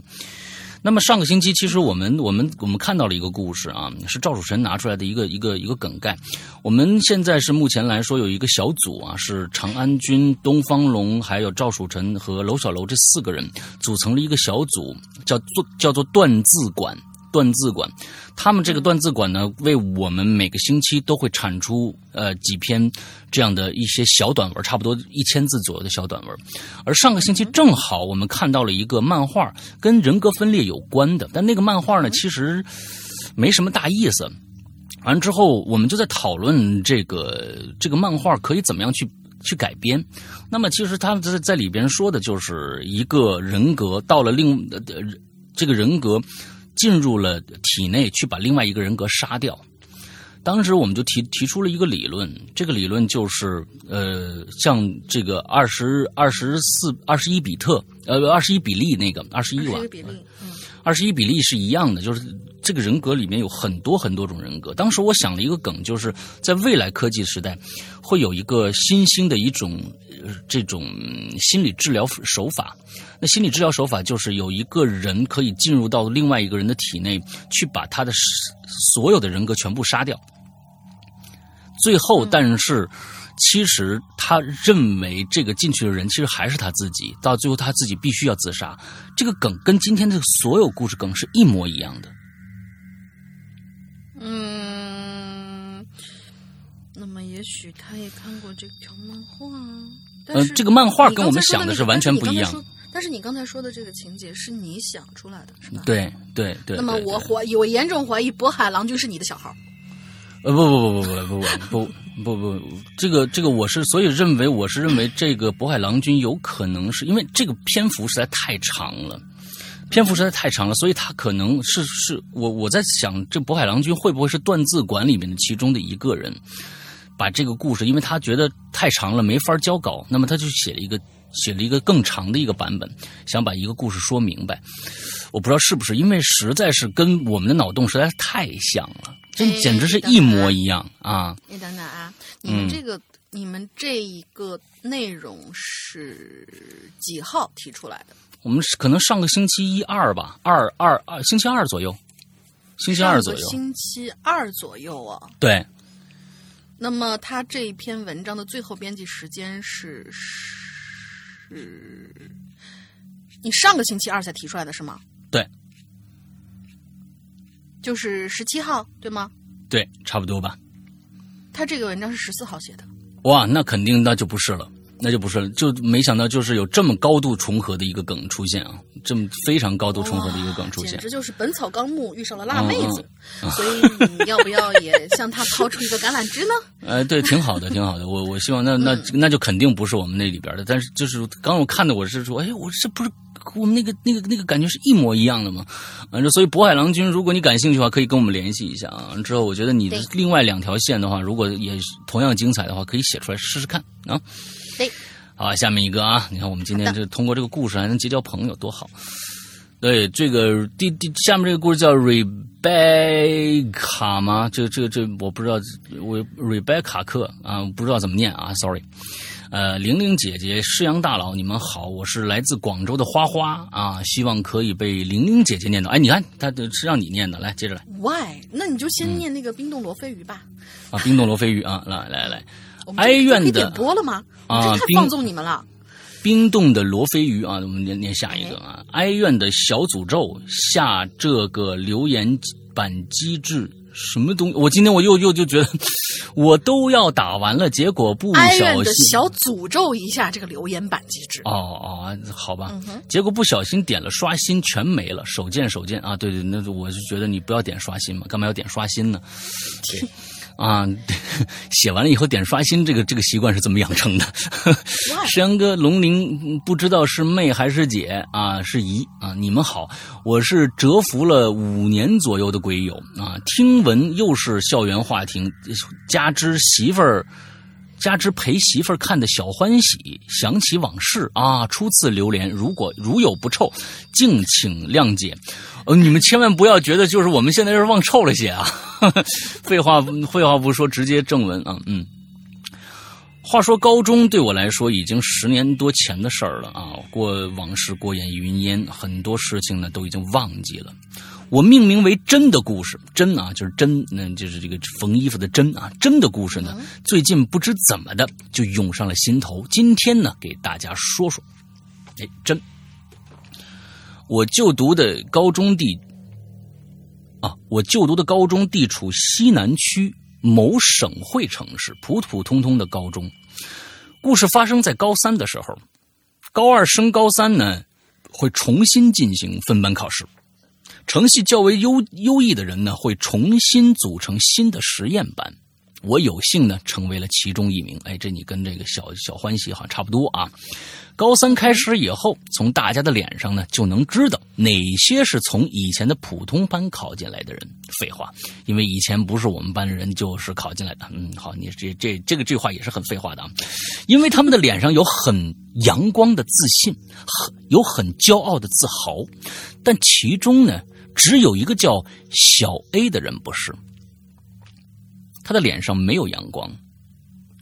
那么上个星期，其实我们我们我们看到了一个故事啊，是赵楚臣拿出来的一个一个一个梗概。我们现在是目前来说有一个小组啊，是长安君、东方龙，还有赵楚臣和娄小楼这四个人组成了一个小组，叫做叫做断字馆。断字馆，他们这个断字馆呢，为我们每个星期都会产出呃几篇这样的一些小短文，差不多一千字左右的小短文。而上个星期正好我们看到了一个漫画，跟人格分裂有关的，但那个漫画呢，其实没什么大意思。完之后，我们就在讨论这个这个漫画可以怎么样去去改编。那么，其实他在在里边说的就是一个人格到了另呃这个人格。进入了体内去把另外一个人格杀掉。当时我们就提提出了一个理论，这个理论就是呃，像这个二十二十四二十一比特呃二十一比例那个二十一瓦，二十一比例是一样的，就是这个人格里面有很多很多种人格。当时我想了一个梗，就是在未来科技时代会有一个新兴的一种。这种心理治疗手法，那心理治疗手法就是有一个人可以进入到另外一个人的体内，去把他的所有的人格全部杀掉。最后，但是其实他认为这个进去的人其实还是他自己，到最后他自己必须要自杀。这个梗跟今天的所有故事梗是一模一样的。嗯，那么也许他也看过这条漫画。嗯，这个漫画跟我们想的是完全不一样。但是你刚才说的这个情节是你想出来的，是吧？对对对。那么我怀疑，我严重怀疑渤海郎君是你的小号。呃不不不不不不不不不，这个这个我是所以认为我是认为这个渤海郎君有可能是因为这个篇幅实在太长了，篇幅实在太长了，所以他可能是是我我在想，这渤海郎君会不会是断字馆里面的其中的一个人？把这个故事，因为他觉得太长了，没法交稿，那么他就写了一个写了一个更长的一个版本，想把一个故事说明白。我不知道是不是，因为实在是跟我们的脑洞实在是太像了，这简直是一模一样啊！你等等啊，你们这个你们这一个内容是几号提出来的？我们可能上个星期一二吧，二二二星期二左右，星期二左右，星期二左右啊，对。那么他这一篇文章的最后编辑时间是是，你上个星期二才提出来的是吗？对，就是十七号对吗？对，差不多吧。他这个文章是十四号写的。哇，那肯定那就不是了。那就不是了，就没想到就是有这么高度重合的一个梗出现啊，这么非常高度重合的一个梗出现，简直就是《本草纲目》遇上了辣妹子，所以你要不要也向他抛出一个橄榄枝呢？呃，对，挺好的，挺好的，我我希望那那那就肯定不是我们那里边的，但是就是刚我看的我是说，哎，我这不是。我们那个、那个、那个感觉是一模一样的嘛？反正所以渤海郎君，如果你感兴趣的话，可以跟我们联系一下啊。之后我觉得你的另外两条线的话，如果也同样精彩的话，可以写出来试试看啊。对，好，下面一个啊，你看我们今天这通过这个故事还能结交朋友，多好。对，这个第第下面这个故事叫 Rebecca 吗？这这这我不知道，我 Rebecca 克啊，不知道怎么念啊，sorry。呃，玲玲姐姐、施阳大佬，你们好，我是来自广州的花花啊，希望可以被玲玲姐姐念到。哎，你看，他是让你念的，来接着来。Why？那你就先念那个冰冻罗非鱼吧。啊，冰冻罗非鱼啊，来来来，哀怨的点播了吗？啊，太放纵你们了。冰冻的罗非鱼啊，我们念念下一个啊。哀怨的小诅咒下这个留言板机制什么东西？我今天我又又就觉得 我都要打完了，结果不小心的小诅咒一下这个留言板机制。哦哦，好吧，结果不小心点了刷新，全没了。手贱手贱啊！对对，那我就觉得你不要点刷新嘛，干嘛要点刷新呢？对。啊，写完了以后点刷新，这个这个习惯是怎么养成的？石阳哥，龙鳞不知道是妹还是姐啊？是姨啊？你们好，我是蛰伏了五年左右的鬼友啊，听闻又是校园话题，加之媳妇儿。加之陪媳妇儿看的小欢喜，想起往事啊，初次榴莲，如果如有不臭，敬请谅解。呃，你们千万不要觉得就是我们现在是忘臭了些啊。废话废话不说，直接正文啊，嗯。话说高中对我来说已经十年多前的事儿了啊，过往事过眼云烟，很多事情呢都已经忘记了。我命名为“真的故事”，真啊，就是真，那就是这个缝衣服的真啊。真的故事呢，最近不知怎么的就涌上了心头。今天呢，给大家说说。哎，真，我就读的高中地啊，我就读的高中地处西南区某省会城市，普普通通的高中。故事发生在高三的时候，高二升高三呢，会重新进行分班考试。成绩较为优优异的人呢，会重新组成新的实验班。我有幸呢，成为了其中一名。哎，这你跟这个小小欢喜好像差不多啊。高三开始以后，从大家的脸上呢，就能知道哪些是从以前的普通班考进来的人。废话，因为以前不是我们班的人，就是考进来的。嗯，好，你这这这个这话也是很废话的啊，因为他们的脸上有很阳光的自信，很有很骄傲的自豪，但其中呢。只有一个叫小 A 的人不是，他的脸上没有阳光，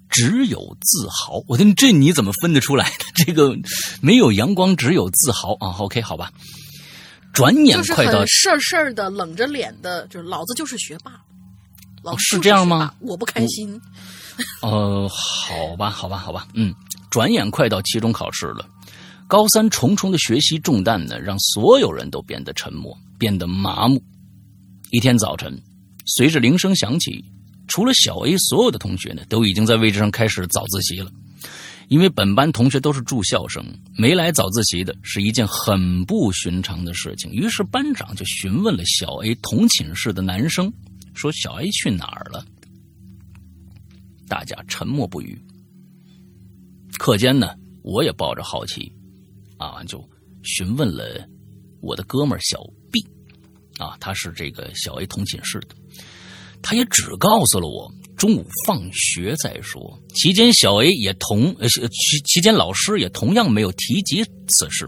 只有自豪。我的这你怎么分得出来的？这个没有阳光，只有自豪啊。OK，好吧。转眼快到事儿事儿的冷着脸的，就是老子就是学霸，老是这样吗？我不开心。呃，好吧，好吧，好吧。嗯，转眼快到期中考试了。高三重重的学习重担呢，让所有人都变得沉默，变得麻木。一天早晨，随着铃声响起，除了小 A，所有的同学呢，都已经在位置上开始早自习了。因为本班同学都是住校生，没来早自习的是一件很不寻常的事情。于是班长就询问了小 A 同寝室的男生，说：“小 A 去哪儿了？”大家沉默不语。课间呢，我也抱着好奇。啊，就询问了我的哥们儿小 B，啊，他是这个小 A 同寝室的，他也只告诉了我中午放学再说。期间小 A 也同呃期期间老师也同样没有提及此事，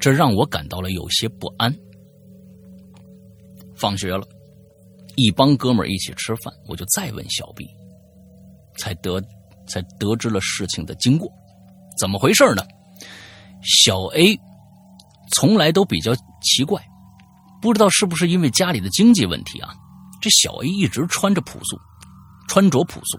这让我感到了有些不安。放学了，一帮哥们儿一起吃饭，我就再问小 B，才得才得知了事情的经过，怎么回事呢？小 A 从来都比较奇怪，不知道是不是因为家里的经济问题啊？这小 A 一直穿着朴素，穿着朴素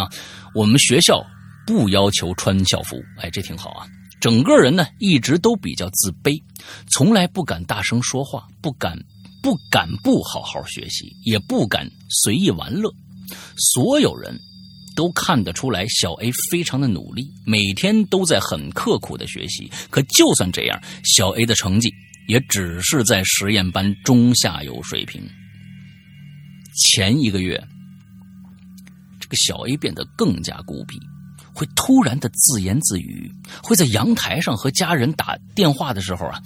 啊。我们学校不要求穿校服，哎，这挺好啊。整个人呢一直都比较自卑，从来不敢大声说话，不敢不敢不好好学习，也不敢随意玩乐。所有人。都看得出来，小 A 非常的努力，每天都在很刻苦的学习。可就算这样，小 A 的成绩也只是在实验班中下游水平。前一个月，这个小 A 变得更加孤僻，会突然的自言自语，会在阳台上和家人打电话的时候啊，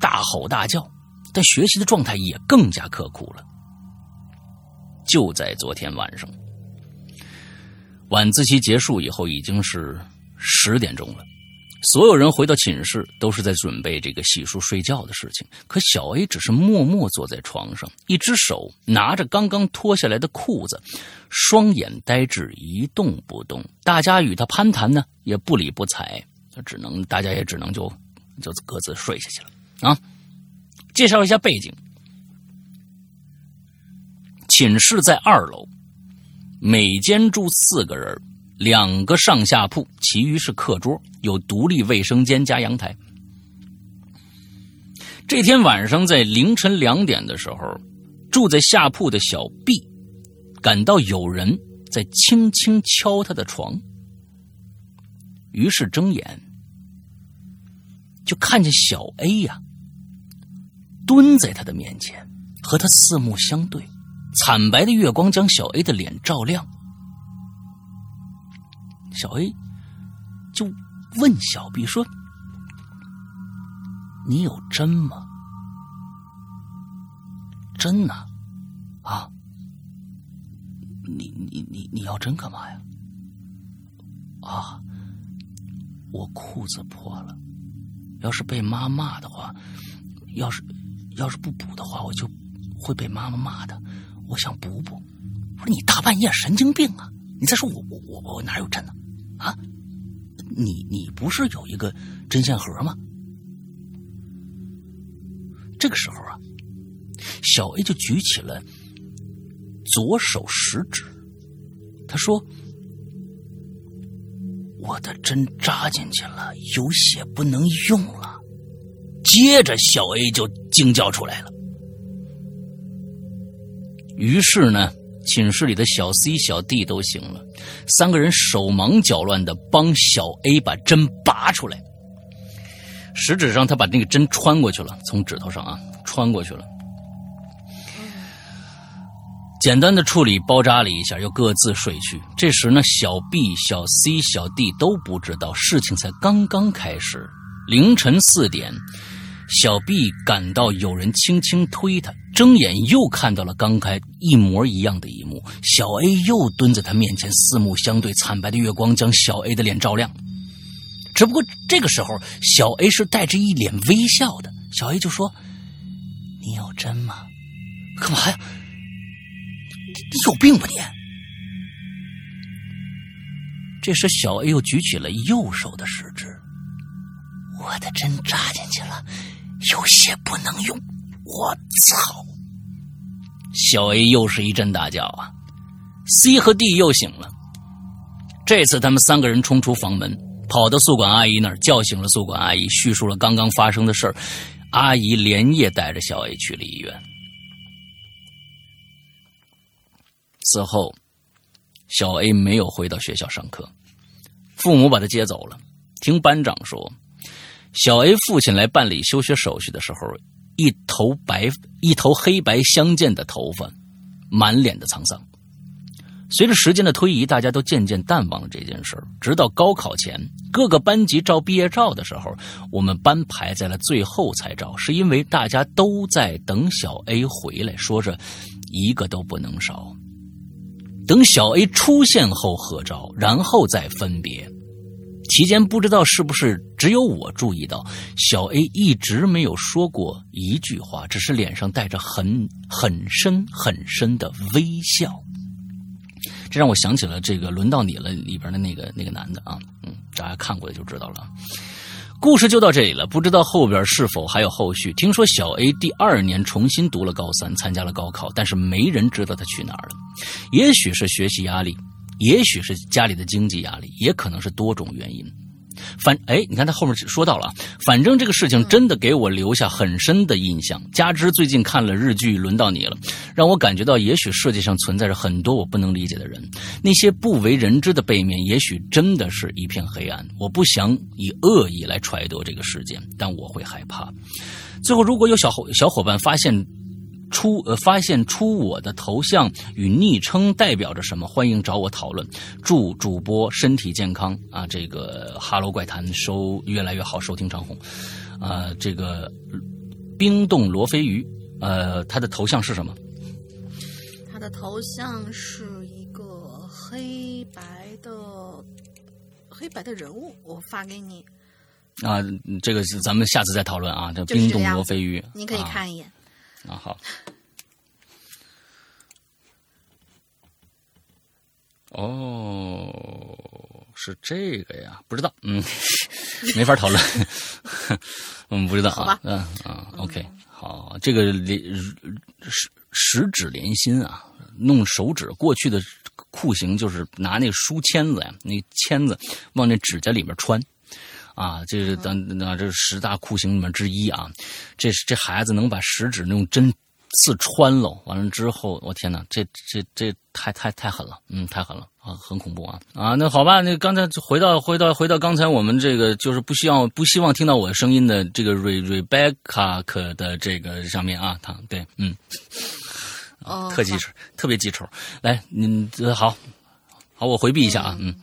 大吼大叫。但学习的状态也更加刻苦了。就在昨天晚上。晚自习结束以后，已经是十点钟了。所有人回到寝室，都是在准备这个洗漱睡觉的事情。可小 A 只是默默坐在床上，一只手拿着刚刚脱下来的裤子，双眼呆滞，一动不动。大家与他攀谈呢，也不理不睬，只能大家也只能就就各自睡下去了。啊，介绍一下背景：寝室在二楼。每间住四个人，两个上下铺，其余是课桌，有独立卫生间加阳台。这天晚上在凌晨两点的时候，住在下铺的小 B 感到有人在轻轻敲他的床，于是睁眼就看见小 A 呀蹲在他的面前，和他四目相对，惨白的月光将小 A 的脸照亮。小 A 就问小 B 说。你有针吗？针呢？啊？你你你你要针干嘛呀？啊？我裤子破了，要是被妈骂的话，要是要是不补的话，我就会被妈妈骂的。我想补补。我说你大半夜神经病啊！你再说我我我我哪有针呢？啊？你你不是有一个针线盒吗？这个时候啊，小 A 就举起了左手食指，他说：“我的针扎进去了，有血不能用了。”接着，小 A 就惊叫出来了。于是呢，寝室里的小 C、小 D 都醒了，三个人手忙脚乱的帮小 A 把针拔出来。食指上，他把那个针穿过去了，从指头上啊穿过去了。简单的处理包扎了一下，又各自睡去。这时呢，小 B、小 C、小 D 都不知道事情才刚刚开始。凌晨四点，小 B 感到有人轻轻推他，睁眼又看到了刚才一模一样的一幕。小 A 又蹲在他面前，四目相对，惨白的月光将小 A 的脸照亮。只不过这个时候，小 A 是带着一脸微笑的。小 A 就说：“你有针吗？干嘛呀？你你有病吧你？”这时，小 A 又举起了右手的食指：“我的针扎进去了，有些不能用。”我操！小 A 又是一阵大叫啊！C 和 D 又醒了。这次，他们三个人冲出房门。跑到宿管阿姨那儿，叫醒了宿管阿姨，叙述了刚刚发生的事儿。阿姨连夜带着小 A 去了医院。此后，小 A 没有回到学校上课，父母把他接走了。听班长说，小 A 父亲来办理休学手续的时候，一头白、一头黑白相间的头发，满脸的沧桑。随着时间的推移，大家都渐渐淡忘了这件事儿。直到高考前，各个班级照毕业照的时候，我们班排在了最后才照，是因为大家都在等小 A 回来，说着一个都不能少。等小 A 出现后合照，然后再分别。期间不知道是不是只有我注意到，小 A 一直没有说过一句话，只是脸上带着很很深很深的微笑。这让我想起了这个轮到你了里边的那个那个男的啊，嗯，大家看过的就知道了。故事就到这里了，不知道后边是否还有后续。听说小 A 第二年重新读了高三，参加了高考，但是没人知道他去哪儿了。也许是学习压力，也许是家里的经济压力，也可能是多种原因。反哎，你看他后面说到了，反正这个事情真的给我留下很深的印象。加之最近看了日剧《轮到你了》，让我感觉到，也许世界上存在着很多我不能理解的人，那些不为人知的背面，也许真的是一片黑暗。我不想以恶意来揣度这个事件，但我会害怕。最后，如果有小伙小伙伴发现。出呃，发现出我的头像与昵称代表着什么？欢迎找我讨论。祝主播身体健康啊！这个哈喽怪谈收越来越好，收听长虹。啊，这个冰冻罗非鱼，呃，他的头像是什么？他的头像是一个黑白的黑白的人物，我发给你。啊，这个是咱们下次再讨论啊。这冰冻罗非鱼，你可以看一眼。啊好，哦，是这个呀？不知道，嗯，没法讨论，嗯，不知道啊，嗯啊，OK，好，这个连食食指连心啊，弄手指过去的酷刑就是拿那书签子呀，那签子往那指甲里面穿。啊，这是咱那这是十大酷刑里面之一啊，这是这孩子能把食指那种针刺穿了，完了之后，我天哪，这这这太太太狠了，嗯，太狠了啊，很恐怖啊。啊，那好吧，那刚才回到回到回到刚才我们这个就是不希望不希望听到我声音的这个 Re Rebecca 的这个上面啊，他对，嗯，哦，特记仇，特别记仇，来，你好好，我回避一下啊，嗯。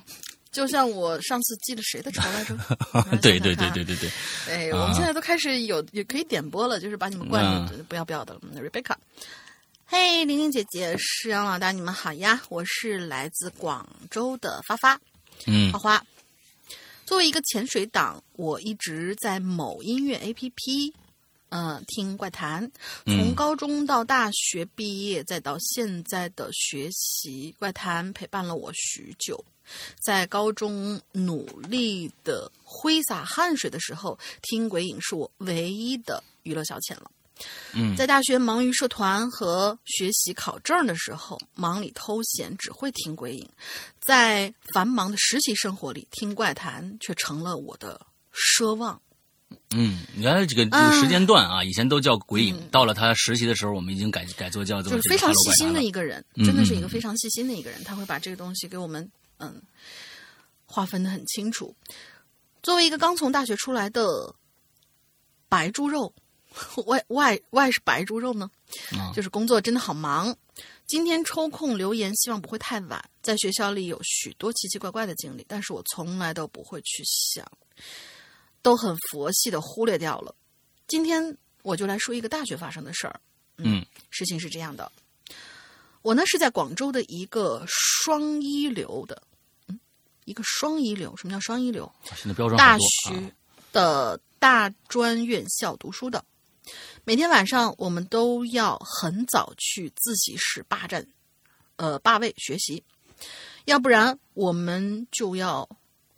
就像我上次记了谁的仇来着？对对对对对对。哎，我们现在都开始有也可以点播了，就是把你们灌的不要不要的了。Rebecca，嘿，玲玲姐姐，诗阳老大，你们好呀！我是来自广州的发发，嗯，花花。作为一个潜水党，我一直在某音乐 APP，嗯，听怪谈。从高中到大学毕业，再到现在的学习，怪谈陪伴了我许久。在高中努力的挥洒汗水的时候，听鬼影是我唯一的娱乐消遣了。嗯，在大学忙于社团和学习考证的时候，忙里偷闲只会听鬼影；在繁忙的实习生活里，听怪谈却成了我的奢望。嗯，原来这个这个时间段啊，以前都叫鬼影，到了他实习的时候，我们已经改改做叫做就是非常细心的一个人，真的是一个非常细心的一个人，他会把这个东西给我们。嗯，划分的很清楚。作为一个刚从大学出来的白猪肉，外外外是白猪肉呢，就是工作真的好忙。今天抽空留言，希望不会太晚。在学校里有许多奇奇怪怪的经历，但是我从来都不会去想，都很佛系的忽略掉了。今天我就来说一个大学发生的事儿。嗯，事情是这样的。我呢是在广州的一个双一流的，嗯，一个双一流。什么叫双一流？现在标准大学的大专院校读书的。每天晚上我们都要很早去自习室霸占，呃，霸位学习，要不然我们就要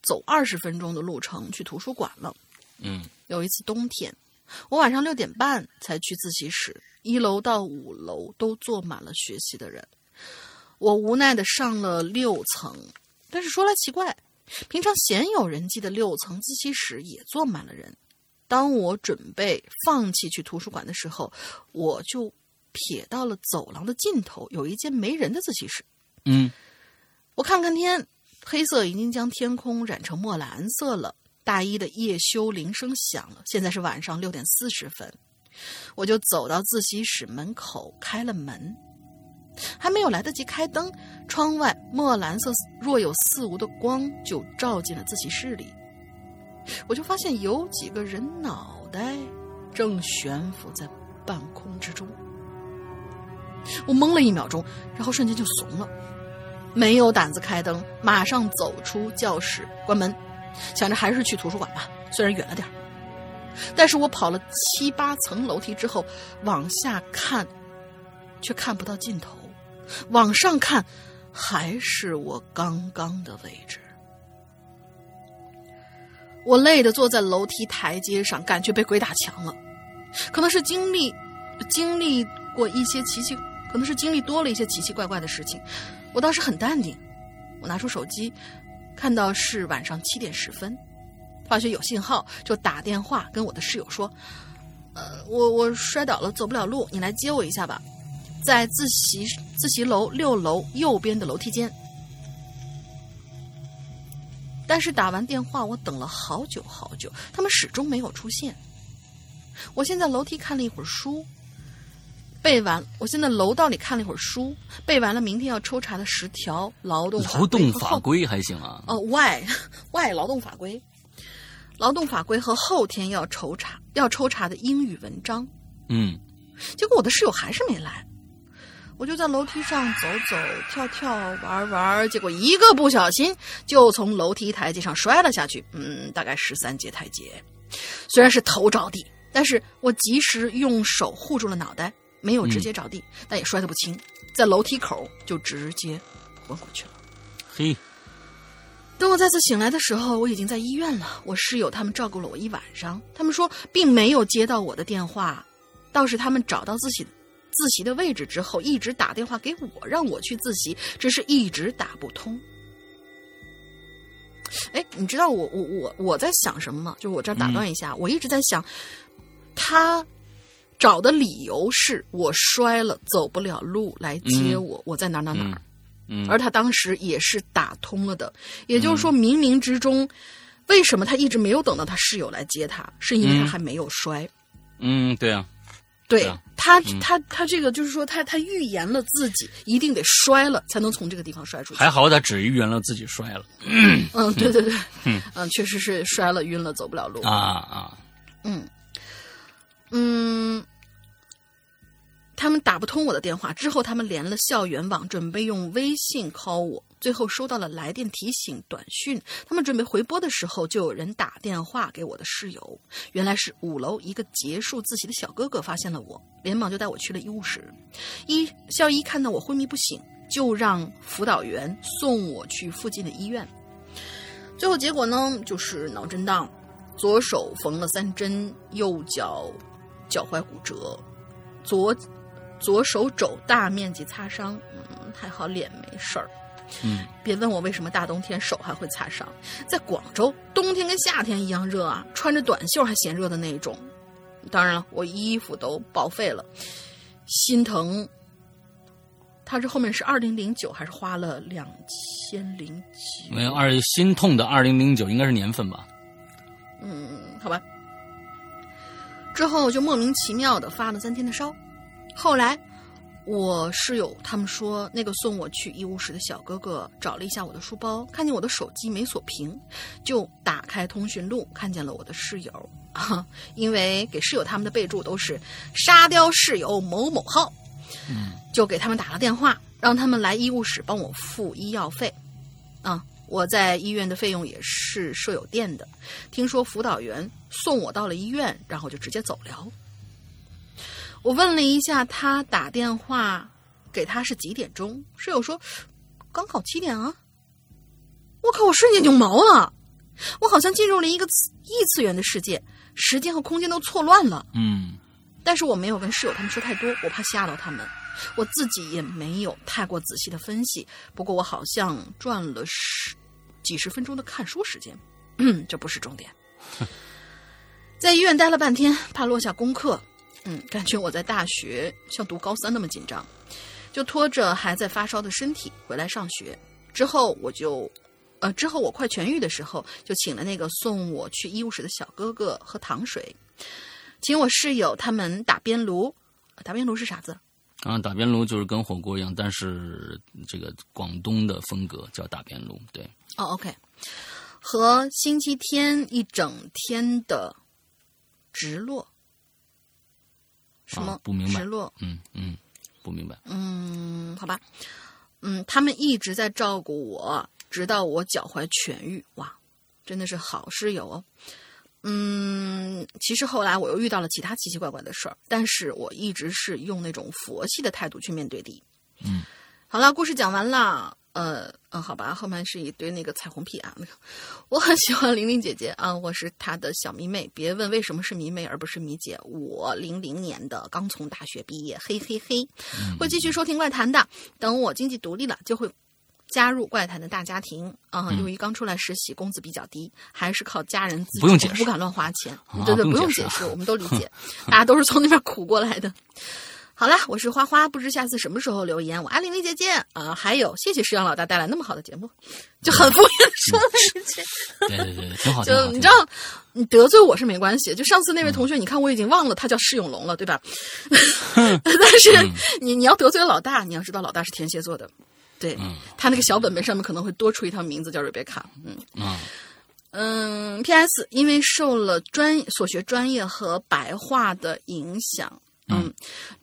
走二十分钟的路程去图书馆了。嗯，有一次冬天，我晚上六点半才去自习室。一楼到五楼都坐满了学习的人，我无奈的上了六层。但是说来奇怪，平常鲜有人迹的六层自习室也坐满了人。当我准备放弃去图书馆的时候，我就瞥到了走廊的尽头有一间没人的自习室。嗯，我看看天，黑色已经将天空染成墨蓝色了。大一的夜修铃声响了，现在是晚上六点四十分。我就走到自习室门口，开了门，还没有来得及开灯，窗外墨蓝色若有似无的光就照进了自习室里。我就发现有几个人脑袋正悬浮在半空之中。我懵了一秒钟，然后瞬间就怂了，没有胆子开灯，马上走出教室，关门，想着还是去图书馆吧，虽然远了点。但是我跑了七八层楼梯之后，往下看，却看不到尽头；往上看，还是我刚刚的位置。我累得坐在楼梯台阶上，感觉被鬼打墙了。可能是经历经历过一些奇奇，可能是经历多了一些奇奇怪怪的事情。我倒是很淡定。我拿出手机，看到是晚上七点十分。发觉有信号，就打电话跟我的室友说：“呃，我我摔倒了，走不了路，你来接我一下吧，在自习自习楼六楼右边的楼梯间。”但是打完电话，我等了好久好久，他们始终没有出现。我先在楼梯看了一会儿书，背完；我现在楼道里看了一会儿书，背完了明天要抽查的十条劳动劳动法规还行啊？哦，外外劳动法规。劳动法规和后天要抽查要抽查的英语文章，嗯，结果我的室友还是没来，我就在楼梯上走走跳跳玩玩，结果一个不小心就从楼梯台阶上摔了下去，嗯，大概十三节台阶，虽然是头着地，但是我及时用手护住了脑袋，没有直接着地，但也摔得不轻，在楼梯口就直接昏过去了，嘿。等我再次醒来的时候，我已经在医院了。我室友他们照顾了我一晚上，他们说并没有接到我的电话，倒是他们找到自己自习的位置之后，一直打电话给我，让我去自习，只是一直打不通。哎，你知道我我我我在想什么吗？就我这儿打断一下，我一直在想，他找的理由是我摔了，走不了路来接我，我在哪哪哪儿。嗯。而他当时也是打通了的，也就是说，冥冥之中，为什么他一直没有等到他室友来接他，是因为他嗯。还没有摔。嗯，对啊，对他，他他这个就是说，他他预言了自己一定得摔了，才能从这个地方摔出去。还好他只预言了自己摔了。嗯，对对对，嗯确实是摔了晕了，走不了路。啊啊，嗯嗯，他们打不通我的电话，之后他们连了校园网，准备用微信 call 我。最后收到了来电提醒短讯，他们准备回拨的时候，就有人打电话给我的室友，原来是五楼一个结束自习的小哥哥发现了我，连忙就带我去了医务室。医校医看到我昏迷不醒，就让辅导员送我去附近的医院。最后结果呢，就是脑震荡，左手缝了三针，右脚脚踝骨折，左左手肘大面积擦伤，嗯，还好脸没事儿。嗯，别问我为什么大冬天手还会擦伤，在广州冬天跟夏天一样热啊，穿着短袖还嫌热的那种。当然了，我衣服都报废了，心疼。他这后面是二零零九，还是花了两千零几？没有二心痛的二零零九应该是年份吧？嗯，好吧。之后就莫名其妙的发了三天的烧，后来我室友他们说，那个送我去医务室的小哥哥找了一下我的书包，看见我的手机没锁屏，就打开通讯录，看见了我的室友 啊，因为给室友他们的备注都是沙雕室友某某号，嗯，就给他们打了电话，让他们来医务室帮我付医药费，啊。我在医院的费用也是舍友垫的。听说辅导员送我到了医院，然后就直接走了。我问了一下他打电话给他是几点钟，室友说刚好七点啊。我靠！我瞬间就毛了，我好像进入了一个异次元的世界，时间和空间都错乱了。嗯但是我没有跟室友他们说太多，我怕吓到他们。我自己也没有太过仔细的分析，不过我好像赚了十几十分钟的看书时间，嗯，这不是重点。在医院待了半天，怕落下功课，嗯，感觉我在大学像读高三那么紧张，就拖着还在发烧的身体回来上学。之后我就，呃，之后我快痊愈的时候，就请了那个送我去医务室的小哥哥喝糖水。请我室友他们打边炉，打边炉是啥子字？啊，打边炉就是跟火锅一样，但是这个广东的风格叫打边炉，对，哦，OK，和星期天一整天的直落，什么、啊不明白直落？嗯嗯，不明白，嗯，好吧，嗯，他们一直在照顾我，直到我脚踝痊愈。哇，真的是好室友哦。嗯，其实后来我又遇到了其他奇奇怪怪的事儿，但是我一直是用那种佛系的态度去面对的。嗯，好了，故事讲完了。呃，嗯，好吧，后面是一堆那个彩虹屁啊。那个，我很喜欢玲玲姐姐啊，我是她的小迷妹。别问为什么是迷妹而不是迷姐，我零零年的，刚从大学毕业，嘿嘿嘿。会继续收听怪谈的，等我经济独立了，就会加入怪谈的大家庭啊。由于刚出来实习，工资比较低，还是靠家人自助，不用解释不敢乱花钱。啊对对，不用解释我们都理解，大家都是从那边苦过来的。好了，我是花花，不知下次什么时候留言。我爱玲玲姐姐啊、还有谢谢石阳老大带来那么好的节目，就很敷衍地说了一句。对对对，挺好，挺好就你知道，你得罪我是没关系。就上次那位同学，你看我已经忘了他叫释永龙了，对吧？但是你你要得罪老大，你要知道老大是天蝎座的，对、他那个小本本上面可能会多出一套名字叫瑞贝卡，嗯。啊，嗯，P.S. 因为受了专所学专业和白话的影响，嗯，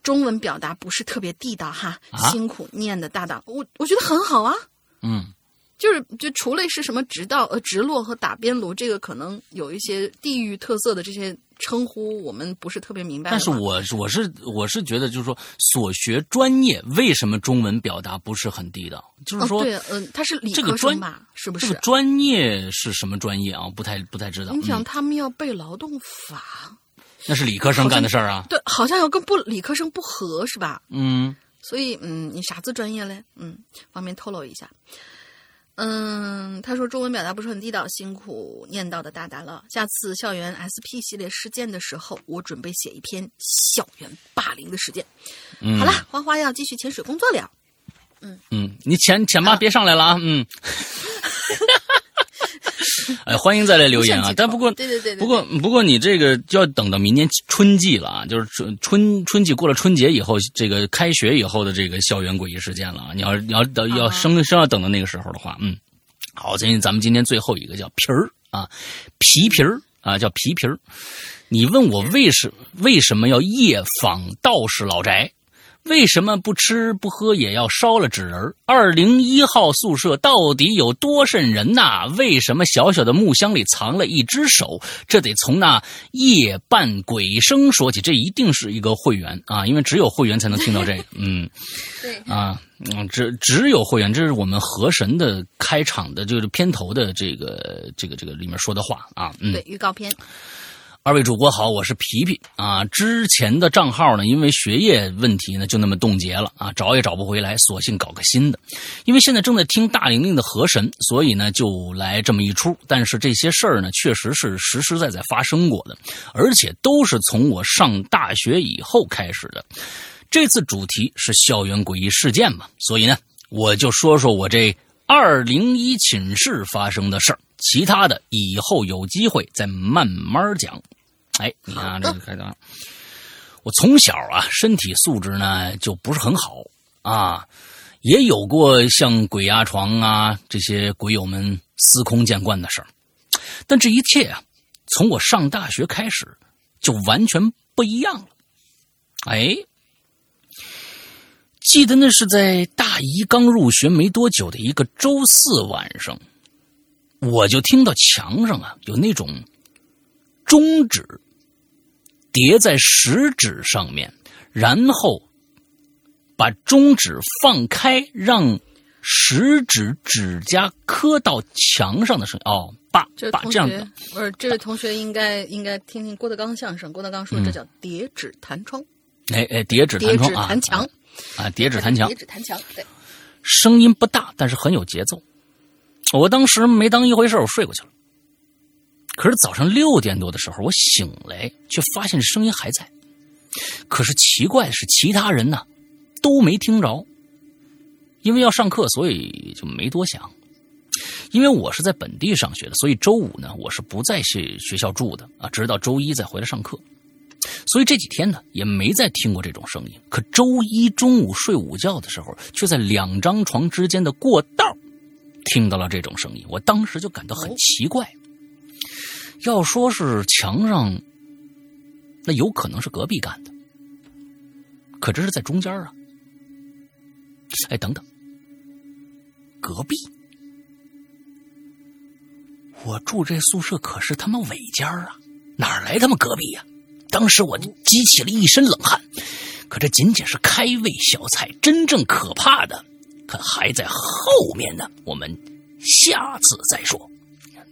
中文表达不是特别地道哈，啊辛苦念的大大，我我觉得很好啊。嗯就是就除了是什么直道呃直落和打边炉，这个可能有一些地域特色的这些称呼，我们不是特别明白。但是我是我是我是觉得，就是说所学专业为什么中文表达不是很地道？就是哦说，对，嗯、他是理科生吧？是不是？这个专业是什么专业啊？不太不太知道。你想，嗯他们要背劳动法，那是理科生干的事儿啊。对，好像要跟不理科生不合是吧？嗯，所以嗯，你啥子专业嘞？嗯，方便透露一下。嗯，他说中文表达不是很地道，辛苦念叨的大大了。下次校园 SP 系列事件的时候，我准备写一篇校园霸凌的事件。嗯好了，花花要继续潜水工作了。嗯嗯，你潜潜吧，啊别上来了啊。嗯。哎，欢迎再来留言啊！但不过，对对对对，不过不过你这个就要等到明年春季了啊，就是春春春季过了春节以后，这个开学以后的这个校园诡异事件了啊！你要你要等要生生要等到那个时候的话，嗯，好，今咱们今天最后一个叫皮儿啊，皮皮儿啊，叫皮皮儿。你问我为什为什么要夜访道士老宅？为什么不吃不喝也要烧了纸人？二零一号宿舍到底有多瘆人呐、为什么小小的木箱里藏了一只手？这得从那夜半鬼声说起。这一定是一个会员啊，因为只有会员才能听到这个。嗯对啊，嗯，只只有会员，这是我们河神的开场的，就是片头的这个这个这个里面说的话啊。嗯，对预告片，二位主播好，我是皮皮啊。之前的账号呢，因为学业问题呢，就那么冻结了啊，找也找不回来，索性搞个新的。因为现在正在听大玲玲的河神，所以呢，就来这么一出。但是这些事儿呢，确实是实实在在发生过的，而且都是从我上大学以后开始的。这次主题是校园诡异事件嘛，所以呢，我就说说我这二零一寝室发生的事儿，其他的以后有机会再慢慢讲。哎，你看这个开场，我从小啊身体素质呢就不是很好啊，也有过像鬼压床啊这些鬼友们司空见惯的事儿，但这一切啊，从我上大学开始就完全不一样了。哎，记得那是在大一刚入学没多久的一个周四晚上，我就听到墙上啊有那种中指叠在食指上面，然后把中指放开，让食指指甲磕到墙上的声音。哦，把把这样的。学不是这位同学应该应该听听郭德纲相声，郭德纲说嗯。这叫叠指弹窗，哎哎叠指叠指弹窗啊弹墙，啊叠指弹墙。叠，指弹墙，对，声音不大，但是很有节奏。我当时没当一回事，我睡过去了。可是早上六点多的时候，我醒来，却发现这声音还在。可是奇怪的是，其他人呢都没听着，因为要上课，所以就没多想。因为我是在本地上学的，所以周五呢我是不在学学校住的啊，直到周一再回来上课。所以这几天呢，也没再听过这种声音。可周一中午睡午觉的时候，却在两张床之间的过道听到了这种声音。我当时就感到很奇怪。要说是墙上，那有可能是隔壁干的，可这是在中间啊。哎，等等，隔壁，我住这宿舍可是他妈尾间啊，哪来他妈隔壁呀、当时我就激起了一身冷汗，可这仅仅是开胃小菜，真正可怕的可还在后面呢。我们下次再说。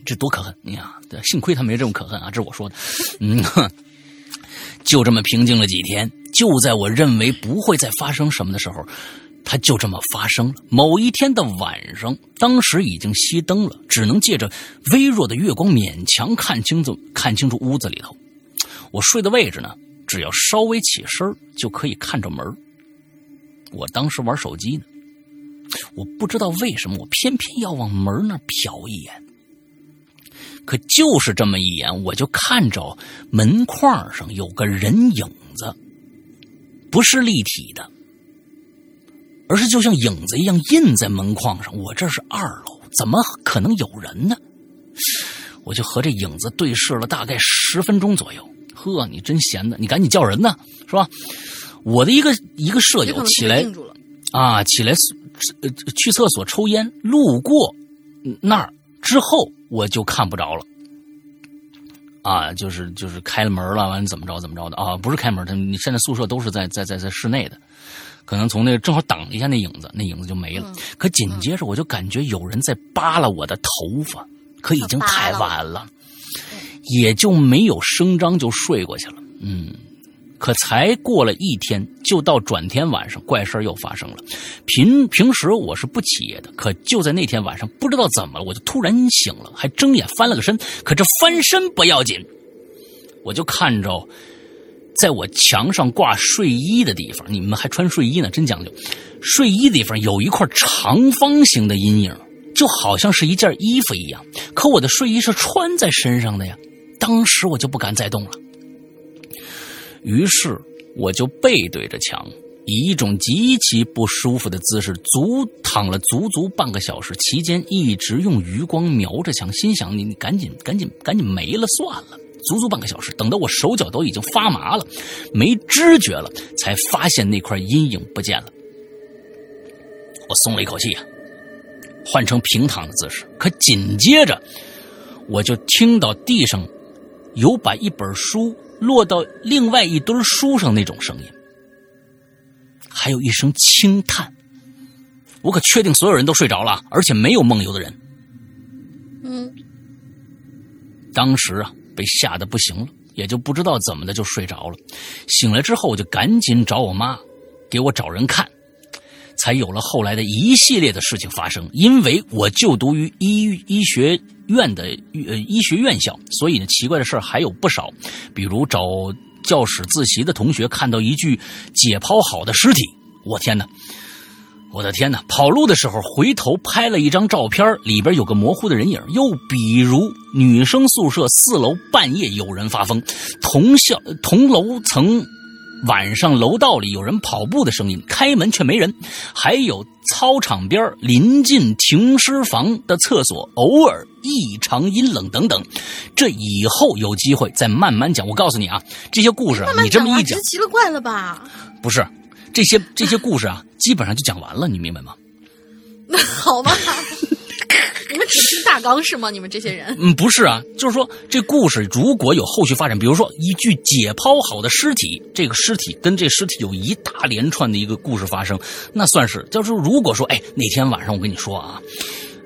这多可恨！你看，幸亏他没这么可恨啊，这是我说的。嗯，哼就这么平静了几天。就在我认为不会再发生什么的时候，它就这么发生了。某一天的晚上，当时已经熄灯了，只能借着微弱的月光勉强看清楚看清楚屋子里头。我睡的位置呢，只要稍微起身就可以看着门我当时玩手机呢，我不知道为什么，我偏偏要往门那瞟一眼。可就是这么一眼，我就看着门框上有个人影子，不是立体的，而是就像影子一样印在门框上。我这是二楼，怎么可能有人呢？我就和这影子对视了大概十分钟左右。呵，你真闲的，你赶紧叫人呢，是吧？我的一个一个舍友起来啊，起来呃去厕所抽烟，路过那儿之后，我就看不着了。啊，就是就是开了门了，完了怎么着怎么着的啊？不是开门，他你现在宿舍都是在在在在室内的，可能从那个正好挡了一下那影子，那影子就没了。可紧接着我就感觉有人在扒拉我的头发，可已经太晚了，也就没有声张就睡过去了。嗯。可才过了一天，就到转天晚上，怪事又发生了。平平时我是不起夜的，可就在那天晚上，不知道怎么了，我就突然醒了，还睁眼翻了个身。可这翻身不要紧，我就看着，在我墙上挂睡衣的地方，你们还穿睡衣呢，真讲究。睡衣的地方有一块长方形的阴影，就好像是一件衣服一样。可我的睡衣是穿在身上的呀，当时我就不敢再动了。于是我就背对着墙，以一种极其不舒服的姿势，足躺了足足半个小时。期间一直用余光瞄着墙，心想：你你赶紧赶紧赶紧没了算了。足足半个小时，等到我手脚都已经发麻了，没知觉了，才发现那块阴影不见了。我松了一口气啊，换成平躺的姿势。可紧接着，我就听到地上有把一本书。落到另外一堆书上那种声音，还有一声轻叹。我可确定所有人都睡着了，而且没有梦游的人。嗯，当时啊，被吓得不行了，也就不知道怎么的就睡着了。醒来之后，我就赶紧找我妈，给我找人看。才有了后来的一系列的事情发生。因为我就读于医医学院的呃医学院校，所以呢，奇怪的事儿还有不少。比如找教室自习的同学看到一具解剖好的尸体，我天哪，我的天哪！跑路的时候回头拍了一张照片，里边有个模糊的人影。又比如女生宿舍四楼半夜有人发疯，同校同楼层。晚上楼道里有人跑步的声音，开门却没人；还有操场边临近停尸房的厕所偶尔异常阴冷等等。这以后有机会再慢慢讲。我告诉你啊，这些故事你这么一讲，奇了怪了吧？不是，这些这些故事啊，基本上就讲完了，你明白吗？那好吧。你们只听刚是吗？你们这些人？嗯，不是啊，就是说这故事如果有后续发展，比如说一具解剖好的尸体，这个尸体跟这尸体有一大连串的一个故事发生，那算是。就是如果说，哎，那天晚上我跟你说啊。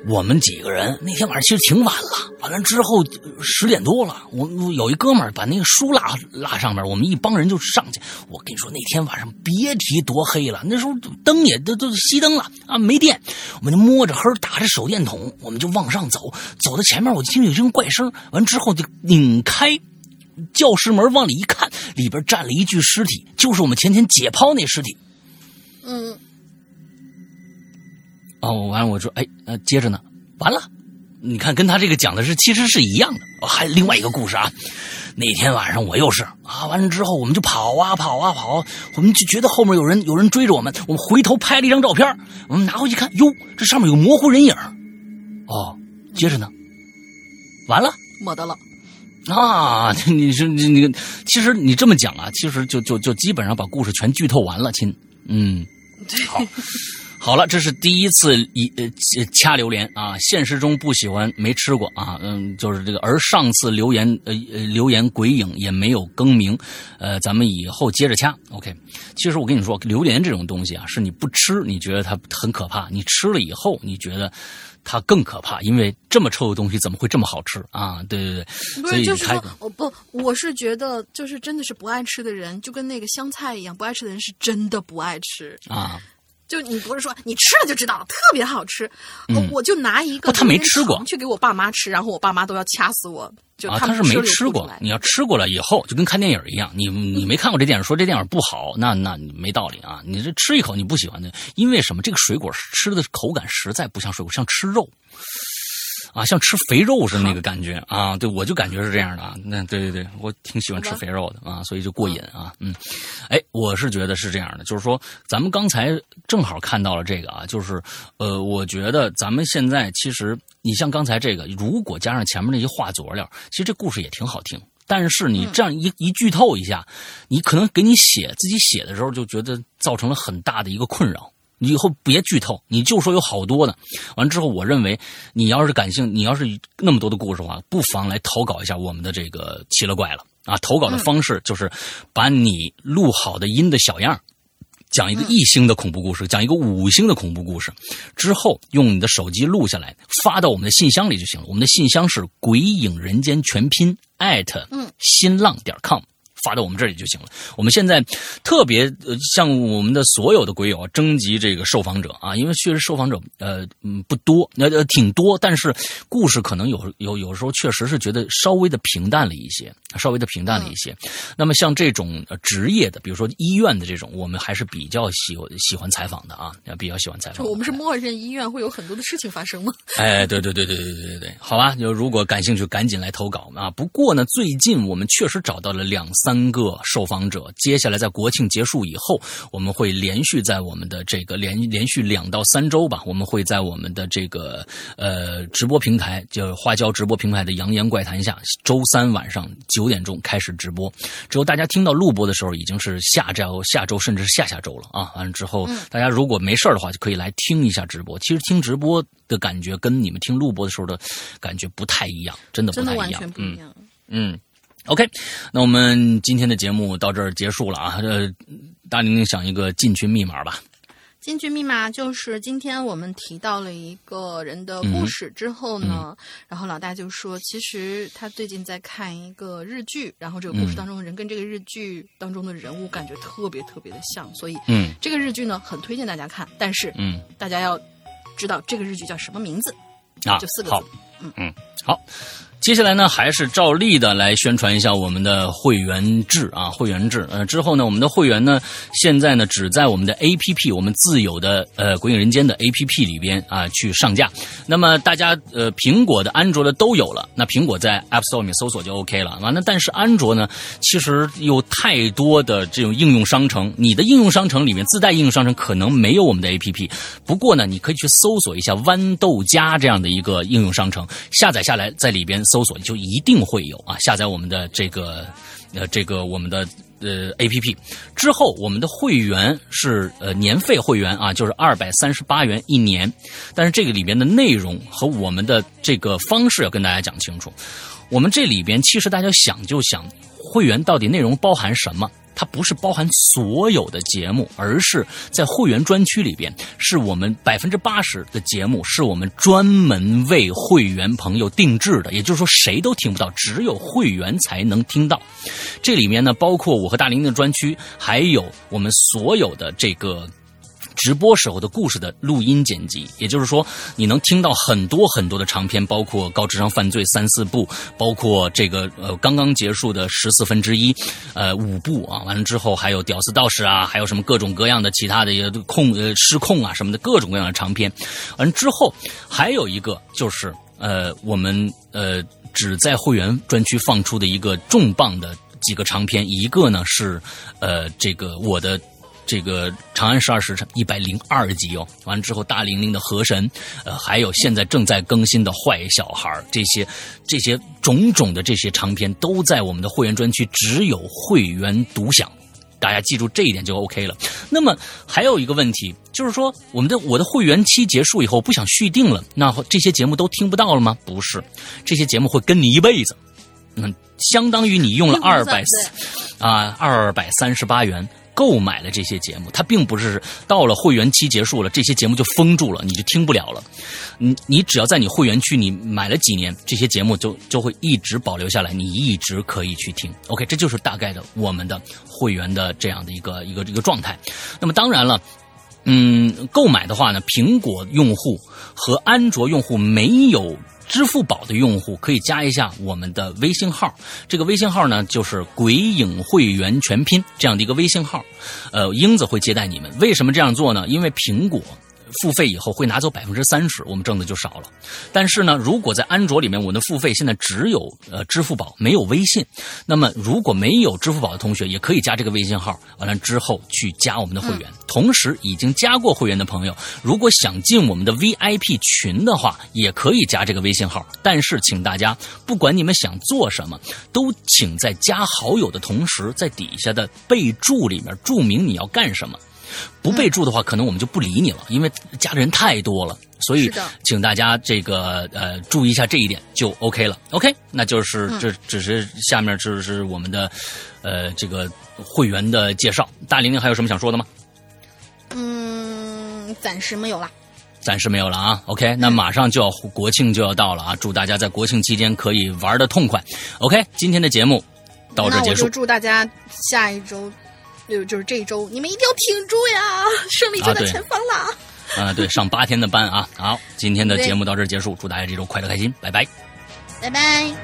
我们几个人那天晚上其实挺晚了，完了之后十点多了，我有一哥们儿把那个书拉拉上面，我们一帮人就上去。我跟你说那天晚上别提多黑了，那时候灯也都都熄灯了啊，没电，我们就摸着黑打着手电筒，我们就往上走。走到前面，我就听有一声怪声，完之后就拧开教室门往里一看，里边站了一具尸体，就是我们前天解剖那尸体。嗯。哦，完了，我说，哎，呃，接着呢，完了，你看，跟他这个讲的是其实是一样的。还另外一个故事啊，那天晚上我又是啊，完了之后我们就跑啊跑啊跑，我们就觉得后面有人有人追着我们，我们回头拍了一张照片，我们拿回去看，哟，这上面有模糊人影。哦，接着呢，完了，没得了。啊，你说你你，其实你这么讲啊，其实就就就基本上把故事全剧透完了，亲，嗯，好。好了，这是第一次一呃掐榴莲啊，现实中不喜欢没吃过啊，嗯，就是这个。而上次留言呃呃留言鬼影也没有更名，呃，咱们以后接着掐。OK，其实我跟你说，榴莲这种东西啊，是你不吃你觉得它很可怕，你吃了以后你觉得它更可怕，因为这么臭的东西怎么会这么好吃啊？对对对，不是就是说，我不，我是觉得就是真的是不爱吃的人，就跟那个香菜一样，不爱吃的人是真的不爱吃啊。就你不是说你吃了就知道了，特别好吃。我就拿一个他没吃过去给我爸妈吃，然后我爸妈都要掐死我。就啊，他是没吃过。你要吃过了以后，就跟看电影一样。你你没看过这电影，说这电影不好，那那你没道理啊。你这吃一口你不喜欢的，因为什么？这个水果吃的口感实在不像水果，像吃肉。啊，像吃肥肉似的那个感觉啊！对，我就感觉是这样的啊。那对对对，我挺喜欢吃肥肉的啊，所以就过瘾啊。嗯，哎，我是觉得是这样的，就是说，咱们刚才正好看到了这个啊，就是呃，我觉得咱们现在其实，你像刚才这个，如果加上前面那些话佐料，其实这故事也挺好听。但是你这样一一剧透一下，你可能给你写自己写的时候就觉得造成了很大的一个困扰。你以后别剧透，你就说有好多呢。完之后，我认为你要是感兴趣，你要是那么多的故事的话，不妨来投稿一下我们的这个奇了怪了啊！投稿的方式就是把你录好的音的小样，讲一个一星的恐怖故事，讲一个五星的恐怖故事，之后用你的手机录下来，发到我们的信箱里就行了。我们的信箱是鬼影人间全拼艾特新浪点 com。发到我们这里就行了。我们现在特别呃向我们的所有的鬼友征集这个受访者啊，因为确实受访者呃嗯不多，那呃挺多，但是故事可能有有有时候确实是觉得稍微的平淡了一些，稍微的平淡了一些。那么像这种呃职业的，比如说医院的这种，我们还是比较喜喜欢采访的啊，比较喜欢采访的。我们是默认医院会有很多的事情发生吗？哎，对对对对对对对对，好吧，就如果感兴趣，赶紧来投稿啊！不过呢，最近我们确实找到了两三个受访者，接下来在国庆结束以后，我们会连续在我们的这个连连续两到三周吧，我们会在我们的这个呃直播平台，就花椒直播平台的《扬言怪谈》下，周三晚上九点钟开始直播。之后大家听到录播的时候，已经是下周、下周甚至是下下周了啊！完了之后，大家如果没事的话，就可以来听一下直播。其实听直播的感觉跟你们听录播的时候的感觉不太一样，真的不太一样。完全不一样。嗯，OK，那我们今天的节目到这儿结束了啊。呃，大玲想一个进群密码吧。进群密码就是今天我们提到了一个人的故事之后呢，然后老大就说，其实他最近在看一个日剧，然后这个故事当中的人跟这个日剧当中的人物感觉特别特别的像，所以嗯，这个日剧呢很推荐大家看，但是嗯，大家要知道这个日剧叫什么名字啊？就四个字。，嗯嗯，好。接下来呢，还是照例的来宣传一下我们的会员制啊，会员制。呃，之后呢，我们的会员呢，现在呢只在我们的 A P P，我们自有的呃《鬼影人间》的 A P P 里边啊去上架。那么大家呃，苹果的、安卓的都有了。那苹果在 App Store 里面搜索就 OK 了。完了，但是安卓呢，其实有太多的这种应用商城，你的应用商城里面自带应用商城可能没有我们的 A P P。不过呢，你可以去搜索一下豌豆荚这样的一个应用商城，下载下来，在里边搜索就一定会有啊。下载我们的这个呃这个我们的呃 A P P 之后，我们的会员是呃年费会员啊，就是二百三十八元一年。但是这个里边的内容和我们的这个方式要跟大家讲清楚。我们这里边其实大家想就想，会员到底内容包含什么？它不是包含所有的节目，而是在会员专区里边，是我们百分之八十的节目是我们专门为会员朋友定制的，也就是说谁都听不到，只有会员才能听到。这里面呢，包括我和大林的专区，还有我们所有的这个。直播时候的故事的录音剪辑，也就是说，你能听到很多很多的长篇，包括高智商犯罪三四部，包括这个呃刚刚结束的十四分之一，呃五部啊，完了之后还有屌丝道士啊，还有什么各种各样的其他的也控呃失控啊什么的各种各样的长篇，完之后还有一个就是呃我们呃只在会员专区放出的一个重磅的几个长篇，一个呢是呃这个我的。这个《长安十二时辰》一百零二集哦，完了之后大玲玲的河神，呃，还有现在正在更新的坏小孩这些这些种种的这些长篇都在我们的会员专区，只有会员独享。大家记住这一点就 OK 了。那么还有一个问题，就是说我们的我的会员期结束以后不想续订了，那这些节目都听不到了吗？不是，这些节目会跟你一辈子。嗯，相当于你用了二百啊二百三十八元。购买了这些节目，它并不是到了会员期结束了，这些节目就封住了，你就听不了了。你你只要在你会员区你买了几年，这些节目就就会一直保留下来，你一直可以去听。OK，这就是大概的我们的会员的这样的一个一个一个状态。那么当然了，嗯，购买的话呢，苹果用户和安卓用户没有。支付宝的用户可以加一下我们的微信号，这个微信号呢就是“鬼影会员全拼”这样的一个微信号，呃，英子会接待你们。为什么这样做呢？因为苹果付费以后会拿走百分之三十，我们挣的就少了。但是呢，如果在安卓里面，我的付费现在只有呃支付宝，没有微信。那么如果没有支付宝的同学，也可以加这个微信号，完了之后去加我们的会员。同时，已经加过会员的朋友，如果想进我们的 VIP 群的话，也可以加这个微信号。但是，请大家不管你们想做什么，都请在加好友的同时，在底下的备注里面注明你要干什么。不备注的话，可能我们就不理你了，因为加的人太多了。所以，请大家这个呃注意一下这一点就 OK 了。OK，那就是这只是下面就是我们的呃这个会员的介绍。大玲玲还有什么想说的吗？嗯，暂时没有了。暂时没有了啊。OK，那马上就要国庆就要到了啊！祝大家在国庆期间可以玩的痛快。OK，今天的节目到这结束。祝大家下一周，就就是这一周，你们一定要挺住呀！胜利就在前方了。啊，对，上八天的班啊！好，今天的节目到这儿结束，祝大家这周快乐开心，拜拜，拜拜。